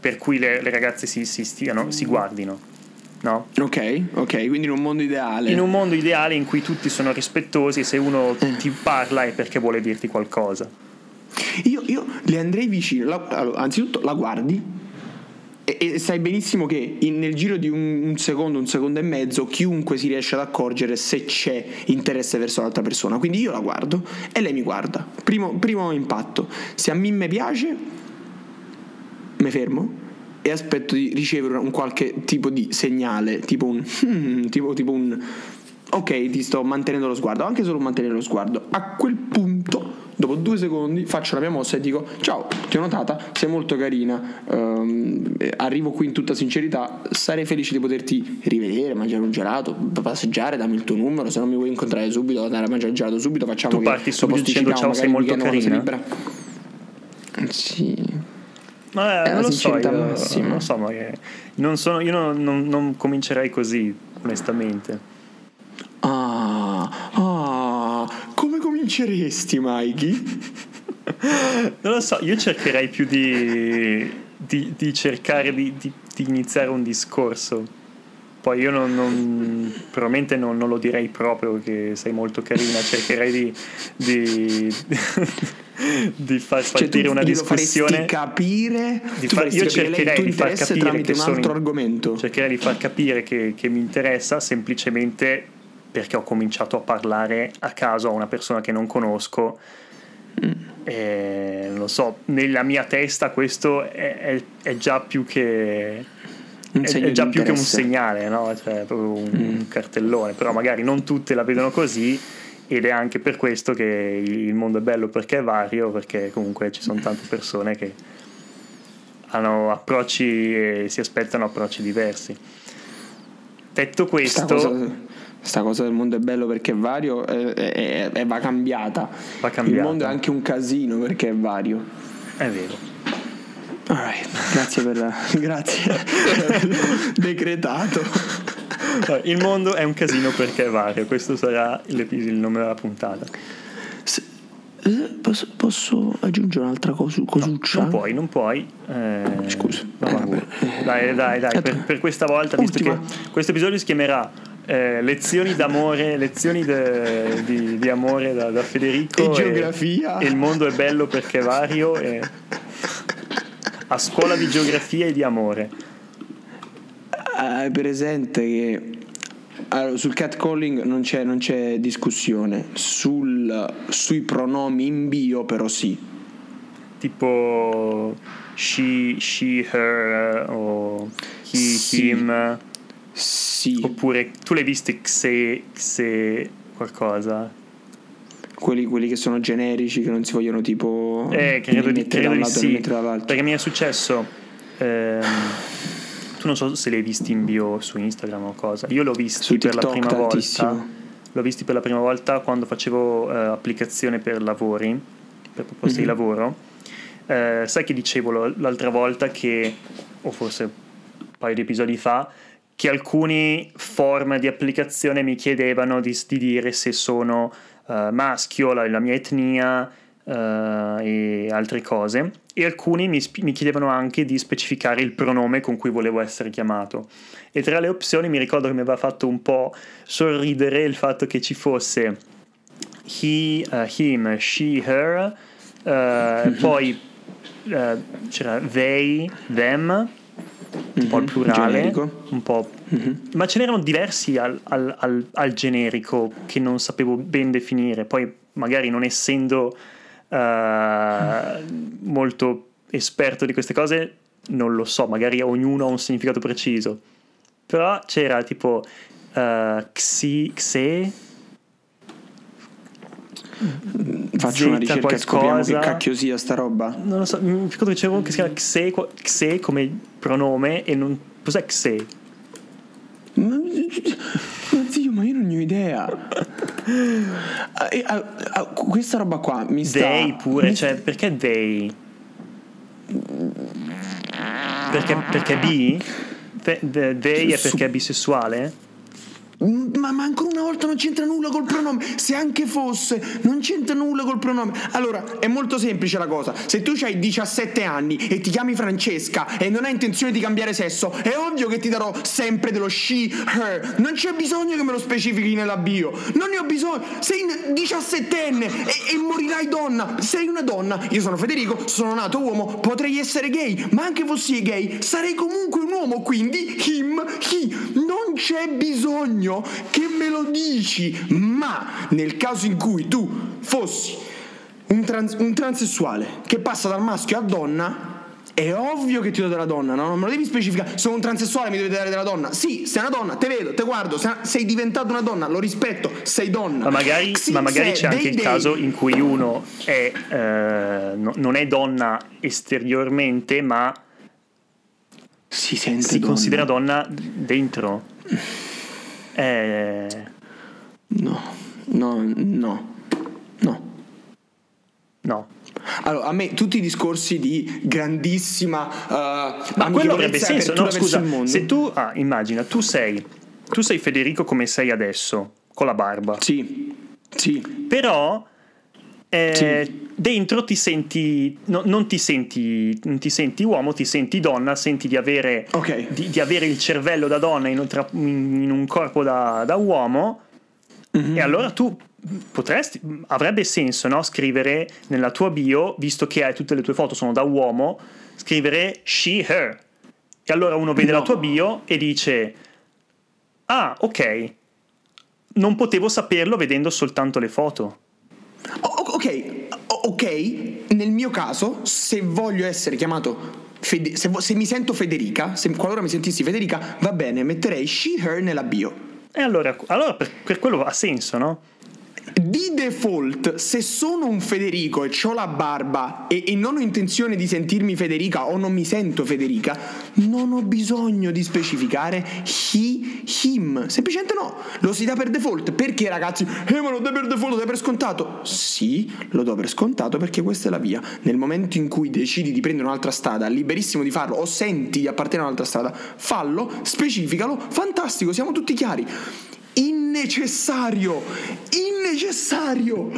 S1: per cui le, le ragazze si, si stiano, si guardino. No?
S2: Ok, ok, quindi in un mondo ideale.
S1: In un mondo ideale in cui tutti sono rispettosi e se uno
S2: Eh.
S1: ti parla è perché vuole dirti qualcosa.
S2: Io, io le andrei vicino. La- allora, anzitutto la guardi e, e sai benissimo che in- nel giro di un, un secondo, un secondo e mezzo, chiunque si riesce ad accorgere se c'è interesse verso l'altra persona. Quindi io la guardo e lei mi guarda. Primo, primo impatto. Se a me piace, mi fermo e aspetto di ricevere un qualche tipo di segnale, tipo un "Hmm", tipo, tipo un ok, ti sto mantenendo lo sguardo, anche solo mantenere lo sguardo. A quel punto, dopo due secondi, faccio la mia mossa e dico ciao, ti ho notata, sei molto carina, eh, arrivo qui in tutta sincerità, sarei felice di poterti rivedere, mangiare un gelato, passeggiare, dammi il tuo numero, se non mi vuoi incontrare subito, andare a mangiare il gelato subito, facciamo
S1: Tu
S2: che
S1: parti subito dicendo,
S2: sticichiamo,
S1: "Ciao, sei molto carina".
S2: Sì.
S1: Ma eh, non lo so, io,
S2: massima.
S1: non lo so, magari. Non sono, io non, non- non comincerei così, onestamente.
S2: Ah, ah, come cominceresti, Mikey?
S1: Non lo so, io cercherei più di, di- di cercare di, di- di iniziare un discorso. Poi io non, non- probabilmente non, non lo direi proprio che sei molto carina, cercherei di, di, far
S2: Cioè,
S1: partire una discussione.
S2: capire,
S1: di far- io cercherei di far capire che
S2: un
S1: sono
S2: argomento.
S1: Cercherei di far capire che, che mi interessa semplicemente perché ho cominciato a parlare a caso a una persona che non conosco.
S2: Mm.
S1: E, non lo so, nella mia testa questo è, è- è già più che.
S2: Un
S1: è- già più che un segnale, no? Cioè, proprio un,
S2: Mm.
S1: un cartellone. Però magari non tutte la vedono così. Ed è anche per questo che il mondo è bello perché è vario, perché comunque ci sono tante persone che hanno approcci e si aspettano approcci diversi. Detto
S2: Sta
S1: questo,
S2: cosa, sta cosa del mondo è bello perché è vario e, e- e va cambiata.
S1: Va cambiata.
S2: Il mondo è anche un casino perché è vario.
S1: è vero.
S2: Alright, grazie per la, grazie decretato.
S1: Il mondo è un casino perché è vario, questo sarà il nome della puntata.
S2: Se- eh, Posso, posso aggiungere un'altra cosa, cosuccia?
S1: Non puoi, non puoi. eh,
S2: Scusa.
S1: no,
S2: Eh, vabbè.
S1: Dai, dai, dai, per, per questa volta, visto
S2: Ultima.
S1: che questo episodio si chiamerà eh, Lezioni d'amore, lezioni de- di, di amore da, da Federico.
S2: E geografia.
S1: E il mondo è bello perché è vario. E a scuola di geografia e di amore.
S2: Hai presente che allora, sul catcalling non c'è, non c'è discussione, Sul- sui pronomi in bio però sì.
S1: Tipo she, she, her o he,
S2: Sì.
S1: him.
S2: Sì,
S1: Oppure tu l'hai visti xe, xe qualcosa?
S2: Quelli, quelli che sono generici, che non si vogliono tipo
S1: Eh, credo di, credo di sì. Perché mi è successo. ehm, tu non so se li hai visti in bio su Instagram o cosa. Io l'ho visti
S2: Su
S1: per la prima
S2: tantissimo.
S1: volta. L'ho visti per la prima volta quando facevo eh, applicazione per lavori, per proposte
S2: Mhm.
S1: di lavoro. Eh, sai che dicevo l'altra volta che, o forse un paio di episodi fa, che alcuni form di applicazione mi chiedevano di, di dire se sono eh, maschio, la, la mia etnia eh, e altre cose. E alcuni mi, mi chiedevano anche di specificare il pronome con cui volevo essere chiamato. E tra le opzioni mi ricordo che mi aveva fatto un po' sorridere il fatto che ci fosse he, eh, him, she, her, poi c'era they, them, un po' il
S2: Mhm,
S1: plurale,
S2: generico.
S1: un po'...
S2: Mhm.
S1: Ma ce n'erano diversi al, al- al- al generico che non sapevo ben definire, poi magari non essendo eh, molto esperto di queste cose non lo so, magari ognuno ha un significato preciso. Però c'era tipo eh, xi, xe,
S2: Faccio una
S1: Zeta
S2: ricerca e scopriamo che cacchio sia sta roba.
S1: non lo so, mi ricordo che c'era uno che si chiama xe, xe come pronome e non... Cos'è xe?
S2: Ma, ma zio, ma io non ne ho idea. E, ah, ah, questa roba qua mi sta.
S1: They pure,
S2: mi-
S1: cioè perché they? Perché, perché bi? De- They è perché è bisessuale?
S2: Ma, ma, ancora una volta non c'entra nulla col pronome. Se anche fosse, non c'entra nulla col pronome. Allora, è molto semplice la cosa. Se tu hai 17 anni e ti chiami Francesca e non hai intenzione di cambiare sesso, è ovvio che ti darò sempre dello she, her. Non c'è bisogno che me lo specifichi nella bio. Non ne ho bisogno. Sei 17enne e, e morirai donna. Sei una donna. Io sono Federico, sono nato uomo, potrei essere gay, ma anche fossi gay, sarei comunque un uomo, quindi him, he. Non c'è bisogno bisogno che me lo dici, ma nel caso in cui tu fossi un, trans- un transessuale che passa dal maschio a donna, è ovvio che ti do della donna, no? Non me lo devi specificare. Sono un transessuale, mi devi dare della donna. Sì, sei una donna, te vedo, te guardo, sei diventato una donna, lo rispetto, sei donna.
S1: Ma magari, sì, ma magari c'è anche il dei... caso in cui uno è, eh, no, non è donna esteriormente, ma
S2: si, sente
S1: si
S2: donna.
S1: considera donna dentro. Eh...
S2: No, no, no, no.
S1: No.
S2: Allora, a me tutti i discorsi di grandissima uh,
S1: Ma quello avrebbe senso, no, scusa, se tu ah, immagina, tu sei tu sei Federico come sei adesso, con la barba.
S2: Sì. Sì.
S1: Però eh, sì. dentro ti senti, no, non, ti senti, non ti senti uomo, ti senti donna, senti di avere,
S2: okay.
S1: di, di avere il cervello da donna in, in un corpo da, da uomo. Mm-hmm. E allora tu potresti, avrebbe senso no? scrivere nella tua bio, visto che hai tutte le tue foto sono da uomo, scrivere she, her. E allora uno vede no. la tua bio e dice, ah ok, non potevo saperlo vedendo soltanto le foto
S2: ok, ok, nel mio caso, se voglio essere chiamato Fede- se, se, mi sento Federica, se, qualora mi sentissi Federica, va bene, metterei she, her nella bio.
S1: E allora, allora per, per quello ha senso, no?
S2: Di default, se sono un Federico e ho la barba e, e, non ho intenzione di sentirmi Federica o non mi sento Federica, non ho bisogno di specificare he, him. Semplicemente no, lo si dà per default. Perché ragazzi? Eh, ma lo dai per default, lo dai per scontato? Sì, lo do per scontato perché questa è la via. Nel momento in cui decidi di prendere un'altra strada, liberissimo di farlo, o senti di appartenere a un'altra strada, fallo, specificalo, fantastico, siamo tutti chiari innecessario, innecessario,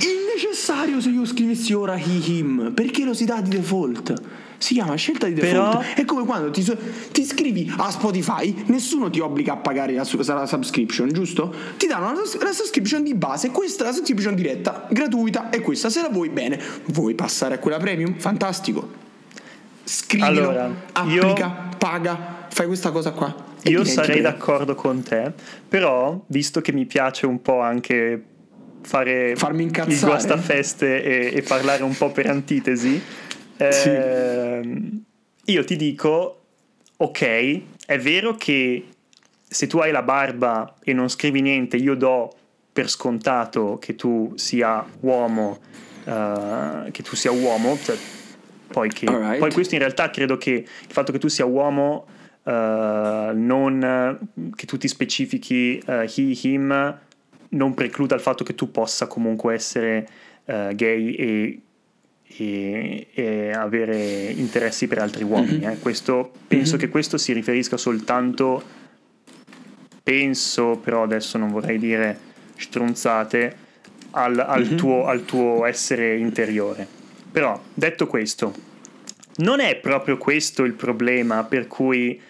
S2: innecessario se io scrivessi ora he, him, perché lo si dà di default. Si chiama scelta di default. Però... È come quando ti, ti, iscrivi a Spotify, nessuno ti obbliga a pagare la, la subscription, giusto? Ti danno la, la, subscription di base, questa è la subscription diretta, gratuita, e questa se la vuoi bene. Vuoi passare a quella premium? Fantastico. Scrivilo, allora, applica, io... paga, fai questa cosa qua.
S1: Io sarei d'accordo con te, però visto che mi piace un po' anche fare
S2: Farmi incazzare.
S1: il guastafeste e, e parlare un po' per antitesi, eh, sì. io ti dico, ok, è vero che se tu hai la barba e non scrivi niente, io do per scontato che tu sia uomo, uh, che tu sia uomo, cioè, poi, che, right. poi questo in realtà credo che il fatto che tu sia uomo uh, non, che tu ti specifichi uh, he, him, non precluda il fatto che tu possa comunque essere uh, gay e, e, e, avere interessi per altri uomini. Mm-hmm. Eh. Questo, penso mm-hmm. che questo si riferisca soltanto, penso, però adesso non vorrei dire stronzate, al, al, mm-hmm. tuo, al tuo essere interiore. Però, detto questo, non è proprio questo il problema per cui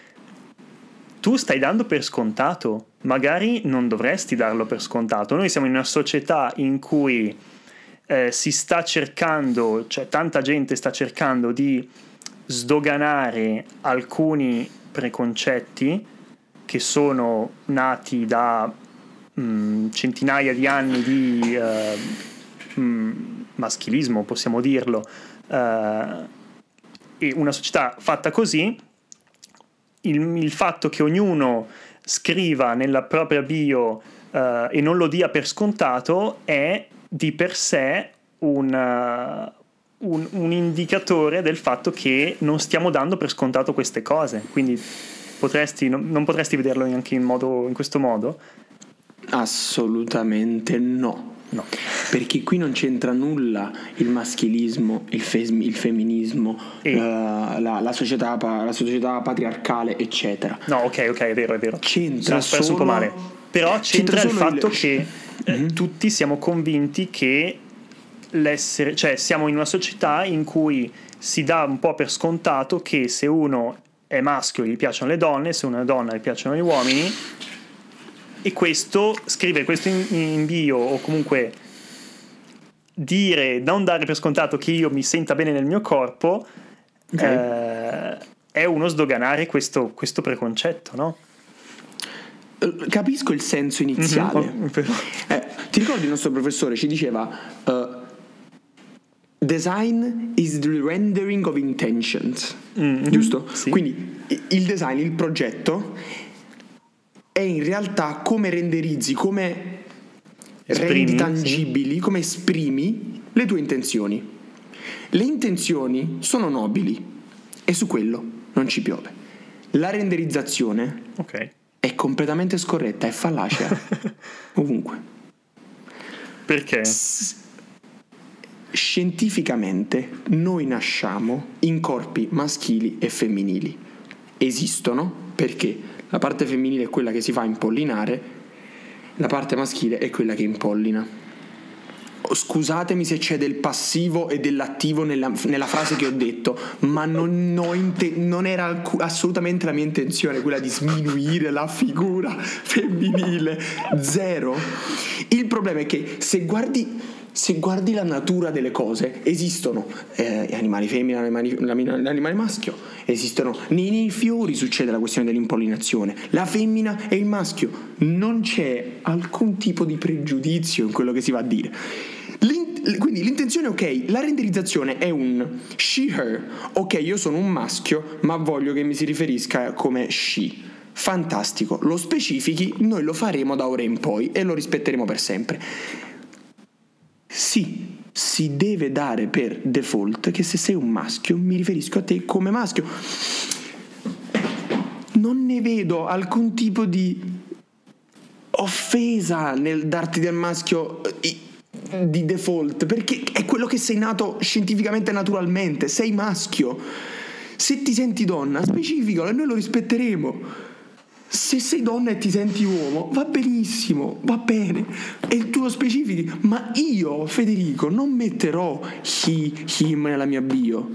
S1: tu stai dando per scontato, magari non dovresti darlo per scontato. Noi siamo in una società in cui eh, si sta cercando, cioè tanta gente sta cercando di sdoganare alcuni preconcetti che sono nati da mh, mm, centinaia di anni di uh, mh, maschilismo, possiamo dirlo, uh, e una società fatta così il, il fatto che ognuno scriva nella propria bio uh, e non lo dia per scontato è di per sé un, uh, un, un, indicatore del fatto che non stiamo dando per scontato queste cose. Quindi potresti, non, non potresti vederlo anche in, in questo modo?
S2: Assolutamente no.
S1: No.
S2: Perché qui non c'entra nulla il maschilismo, il, fesmi- il femminismo,
S1: E-
S2: la, la- la società, la società patriarcale, eccetera.
S1: No, ok, ok, è vero, è vero.
S2: C'entra
S1: Sono espresso un po'
S2: solo-
S1: male. Però c'entra,
S2: c'entra
S1: il
S2: solo
S1: fatto
S2: il-
S1: che eh, tutti siamo convinti che l'essere, cioè siamo in una società in cui si dà un po' per scontato che se uno è maschio gli piacciono le donne, se una donna gli piacciono gli uomini e questo, scrivere questo in, in bio o comunque dire, non dare per scontato che io mi senta bene nel mio corpo
S2: Ok.
S1: eh, è uno sdoganare questo, questo preconcetto, no?
S2: Eh, Capisco il senso iniziale.
S1: Mhm, però-
S2: Eh, ti ricordi il nostro professore ci diceva eh, design is the rendering of intentions
S1: Mhm,
S2: giusto?
S1: sì.
S2: quindi il design, il progetto è in realtà come renderizzi come
S1: Esprimi,
S2: rendi
S1: sì.
S2: tangibili come esprimi le tue intenzioni le intenzioni sono nobili e su quello non ci piove la renderizzazione
S1: Ok.
S2: è completamente scorretta, è fallacea. Ovunque.
S1: Perché?
S2: Scientificamente noi nasciamo in corpi maschili e femminili. Esistono perché la parte femminile è quella che si fa impollinare, la parte maschile è quella che impollina. Scusatemi se c'è del passivo e dell'attivo nella, nella frase che ho detto, ma non, ho inte- non era alcu- assolutamente la mia intenzione quella di sminuire la figura femminile. Zero. Il problema è che se guardi, se guardi la natura delle cose, esistono eh, animali femmina, animali, l'animale maschio, esistono nei, nei fiori succede la questione dell'impollinazione, la femmina e il maschio, non c'è alcun tipo di pregiudizio in quello che si va a dire. L'in- quindi l'intenzione è ok, la renderizzazione è un she her, ok io sono un maschio ma voglio che mi si riferisca come she. Fantastico, lo specifichi, noi lo faremo da ora in poi e lo rispetteremo per sempre. Sì, si deve dare per default che se sei un maschio mi riferisco a te come maschio. Non ne vedo alcun tipo di offesa nel darti del maschio eh, di default, perché è quello che sei nato scientificamente naturalmente, sei maschio. Se ti senti donna, specificalo e noi lo rispetteremo. Se sei donna e ti senti uomo, va benissimo, va bene, e tu lo specifichi, ma io, Federico, non metterò he, him nella mia bio.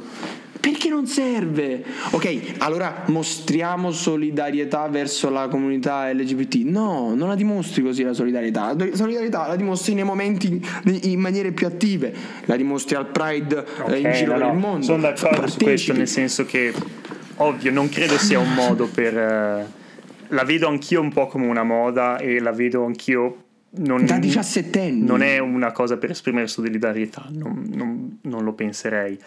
S2: Perché non serve? Ok, allora mostriamo solidarietà verso la comunità LGBT. No, non la dimostri così la solidarietà. La solidarietà la dimostri nei momenti in maniere più attive. La dimostri al Pride eh, in
S1: Ok,
S2: giro
S1: no,
S2: per
S1: no,
S2: il mondo.
S1: Sono d'accordo su
S2: Partecipi.
S1: questo, nel senso che, ovvio, non credo sia un modo per... la vedo anch'io un po' come una moda e la vedo anch'io... Non,
S2: Da 17 anni.
S1: non è una cosa per esprimere solidarietà, non, non- non lo penserei.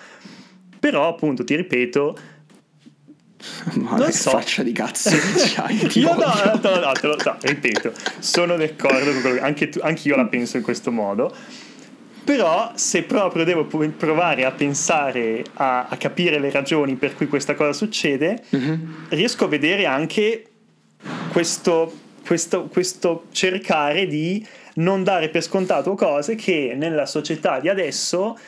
S1: Però, appunto, ti ripeto,
S2: Ma
S1: non
S2: che
S1: so.
S2: faccia di cazzo che ti
S1: io no, no, no, no, no, ripeto, sono d'accordo con quello che anche, tu- io la penso in questo modo. Però se proprio devo provare a pensare, a, a capire le ragioni per cui questa cosa succede,
S2: Mhm.
S1: riesco a vedere anche questo, questo, questo cercare di non dare per scontato cose che nella società di adesso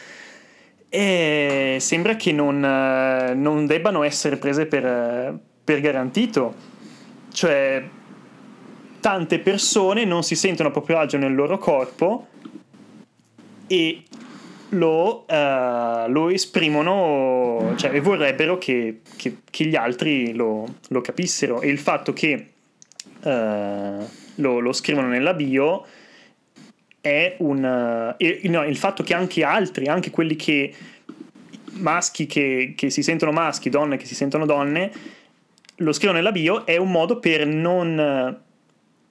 S1: eh, sembra che non, eh, non debbano essere prese per, eh, per garantito. Cioè, tante persone non si sentono a proprio agio nel loro corpo e lo, eh, lo esprimono, cioè e vorrebbero che, che- che gli altri lo, lo capissero. E il fatto che eh, lo, lo scrivono nella bio è un... eh, no, il fatto che anche altri, anche quelli che maschi che, che si sentono maschi, donne che si sentono donne, lo scrivono nella bio è un modo per non eh,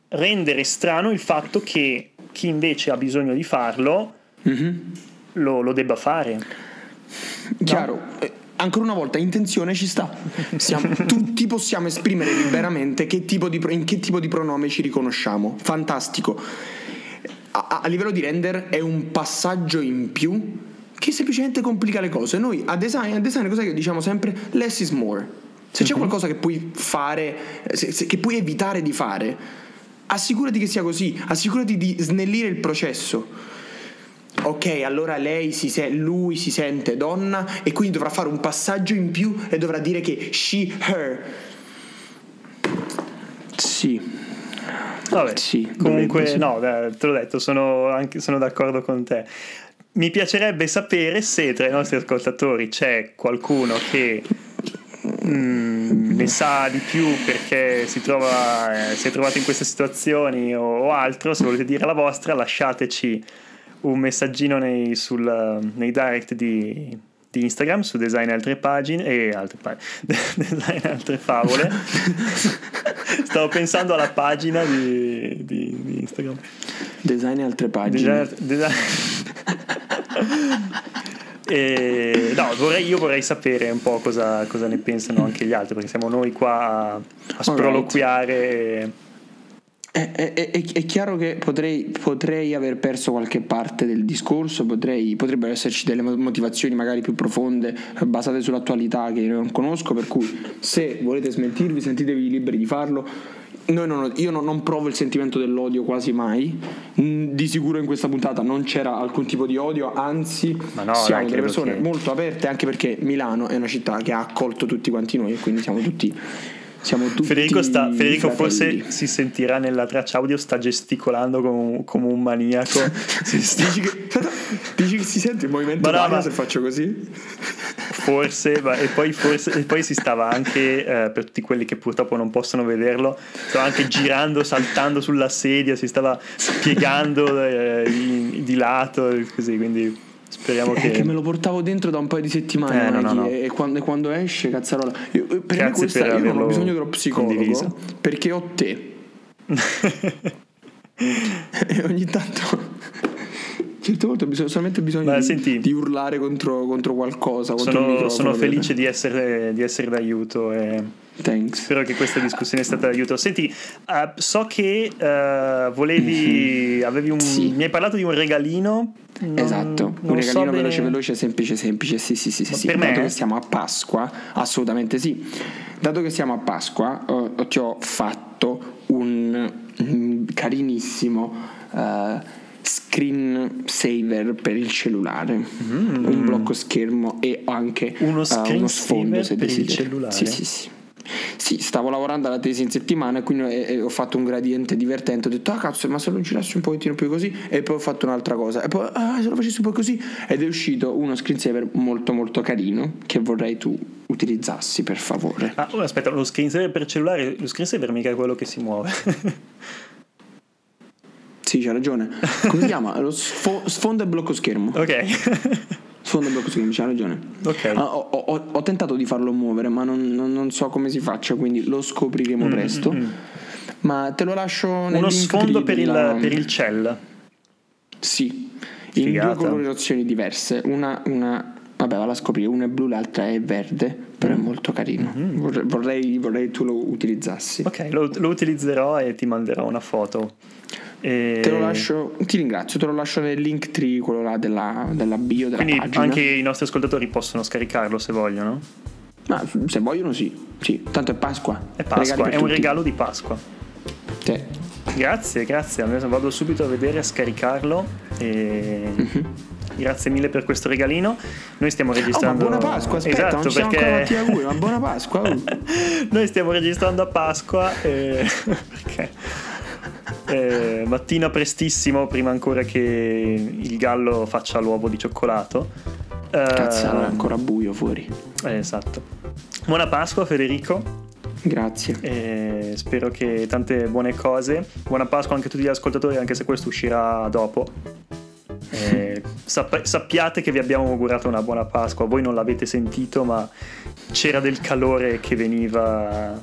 S1: rendere strano il fatto che chi invece ha bisogno di farlo
S2: Mhm.
S1: lo, lo debba fare.
S2: Chiaro. Eh, Ancora una volta, intenzione ci sta. Siamo- tutti possiamo esprimere liberamente che tipo di in che tipo di pronome ci riconosciamo. Fantastico. A, a- livello di render è un passaggio in più che semplicemente complica le cose. Noi a design, a design cos'è che diciamo sempre? Less is more. Se c'è qualcosa che puoi fare, se- se- che puoi evitare di fare, assicurati che sia così, assicurati di snellire il processo. Ok, allora lei si se- lui si sente donna e quindi dovrà fare un passaggio in più e dovrà dire che she, her. Sì.
S1: Vabbè,
S2: Sì,
S1: comunque,
S2: sì.
S1: no, te l'ho detto, sono, anche, sono d'accordo con te. Mi piacerebbe sapere se tra i nostri ascoltatori c'è qualcuno che mm, ne sa di più perché si, trova, eh, si è trovato in queste situazioni o, o altro. Se volete dire la vostra, lasciateci un messaggino nei, sul, nei direct di, di Instagram su Design altre pagine e altre pagine, Design altre favole. Stavo pensando alla pagina di, di- di Instagram.
S2: Design altre pagine.
S1: Design- design- E, no, vorrei- io vorrei sapere un po' cosa, cosa ne pensano anche gli altri, perché siamo noi qua a, a sproloquiare. e-
S2: È, è- è- è chiaro che potrei, potrei aver perso qualche parte del discorso, potrei- potrebbero esserci delle mo- motivazioni magari più profonde eh, basate sull'attualità che io non conosco, per cui se volete smentirvi sentitevi liberi di farlo. Noi non- io non, non provo il sentimento dell'odio quasi mai, Mm, di sicuro in questa puntata non c'era alcun tipo di odio, anzi
S1: no,
S2: siamo
S1: dai,
S2: delle persone
S1: che-
S2: molto aperte anche perché Milano è una città che ha accolto tutti quanti noi e quindi siamo tutti... Siamo tutti
S1: Federico, sta, Federico forse si sentirà nella traccia audio, sta gesticolando come un, come un maniaco. Si sta-
S2: Dici che, dici che si sente il movimento
S1: Ma no, ma-
S2: se faccio così?
S1: Forse, ma- e, poi forse, e poi si stava anche, eh, per tutti quelli che purtroppo non possono vederlo, stava anche girando, saltando sulla sedia, si stava piegando eh, di, di lato, così, quindi speriamo
S2: È
S1: che...
S2: che me lo portavo dentro da un paio di settimane
S1: Eh, no, no, no.
S2: E, quando, e quando esce cazzarola io- per me
S1: Grazie
S2: questa
S1: per
S2: io non ho bisogno dello psicologo
S1: condiviso.
S2: perché ho te e ogni tanto certe volte ho bisogno- solamente bisogno
S1: Ma
S2: di,
S1: senti-
S2: di urlare contro, contro qualcosa contro
S1: sono, sono
S2: per-
S1: felice di essere, di essere d'aiuto e
S2: thanks
S1: spero che questa discussione sia stata d'aiuto. Senti, eh, so che eh, volevi, avevi un,
S2: Sì.
S1: mi hai parlato di un regalino. non-
S2: Esatto, un
S1: so
S2: regalino
S1: bene-
S2: veloce veloce, semplice semplice, sì sì sì, sì, sì.
S1: per me?
S2: Dato che siamo a Pasqua, assolutamente sì. Dato che siamo a Pasqua, eh, ti ho fatto un mm, carinissimo eh, screen saver per il cellulare, un blocco schermo e anche
S1: Mm. Uno screen
S2: uno sfondo se
S1: per il cellulare?
S2: Sì, sì, sì. Sì, stavo lavorando alla tesi in settimana e quindi eh, eh, ho fatto un gradiente divertente. Ho detto, ah cazzo, ma se lo girassi un pochettino più così, e poi ho fatto un'altra cosa. E poi, ah, se lo facessi un po' così, ed è uscito uno screensaver molto molto carino che vorrei tu utilizzassi per favore.
S1: Ah, aspetta, lo screensaver per cellulare, lo screensaver mica è quello che si muove.
S2: Sì, c'ha ragione. Come si chiama? Lo sfo- sfondo e blocco schermo.
S1: ok.
S2: Sfondo e blocco schermo, c'ha ragione.
S1: Ok.
S2: Ah, ho, ho- ho tentato di farlo muovere, ma non, non- non so come si faccia, quindi lo scopriremo presto. Ma te lo lascio nel
S1: Uno sfondo per il, per il cell.
S2: Sì, in
S1: Figata.
S2: due colorazioni diverse. Una, una vabbè, vado a scoprire, una è blu, l'altra è verde, però
S1: Mm.
S2: è molto carino. Vorrei, vorrei, vorrei tu lo utilizzassi.
S1: Ok, lo, lo utilizzerò e ti manderò una foto. E-
S2: Te lo lascio, ti ringrazio, te lo lascio nel link tree, quello là della, della bio della
S1: Quindi
S2: pagina.
S1: anche i nostri ascoltatori possono scaricarlo se vogliono.
S2: Ma se vogliono sì, sì, tanto è Pasqua.
S1: È Pasqua, è un
S2: tutti.
S1: regalo di Pasqua.
S2: Sì.
S1: Grazie, grazie. Adesso vado subito a vedere, a scaricarlo. E...
S2: Mhm.
S1: Grazie mille per questo regalino. Noi stiamo
S2: Oh,
S1: registrando.
S2: buona Pasqua, aspetta,
S1: esatto,
S2: non siamo
S1: perché...
S2: ancora fatti gli auguri, ma buona Pasqua. oh.
S1: Noi stiamo registrando a Pasqua e... perché eh, mattina prestissimo, prima ancora che il gallo faccia l'uovo di cioccolato. Eh,
S2: Cazzo, allora è ancora buio fuori.
S1: eh, esatto. Buona Pasqua Federico.
S2: Grazie.
S1: E spero che tante buone cose. Buona Pasqua anche a tutti gli ascoltatori, anche se questo uscirà dopo. E sapp- sappiate che vi abbiamo augurato una buona Pasqua. Voi non l'avete sentito, ma c'era del calore che veniva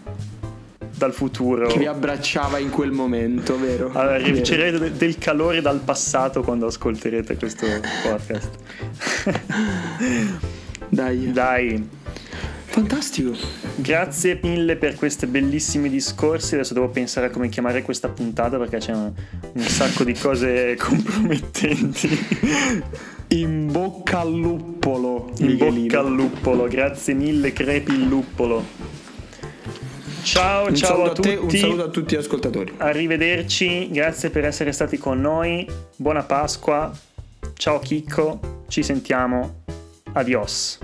S1: dal futuro.
S2: Che vi abbracciava in quel momento, vero?
S1: Allora, riceverete de- del calore dal passato quando ascolterete questo podcast.
S2: Dai.
S1: Dai,
S2: Fantastico.
S1: grazie mille per questi bellissimi discorsi. Adesso devo pensare a come chiamare questa puntata perché c'è un, un sacco di cose compromettenti.
S2: In bocca al luppolo.
S1: In
S2: Michelino.
S1: bocca al luppolo, grazie mille, crepi il luppolo. Ciao,
S2: Un
S1: ciao a
S2: a te, un
S1: tutti.
S2: saluto a tutti gli ascoltatori.
S1: Arrivederci, grazie per essere stati con noi. Buona Pasqua Ciao Chicco, ci sentiamo. Adios.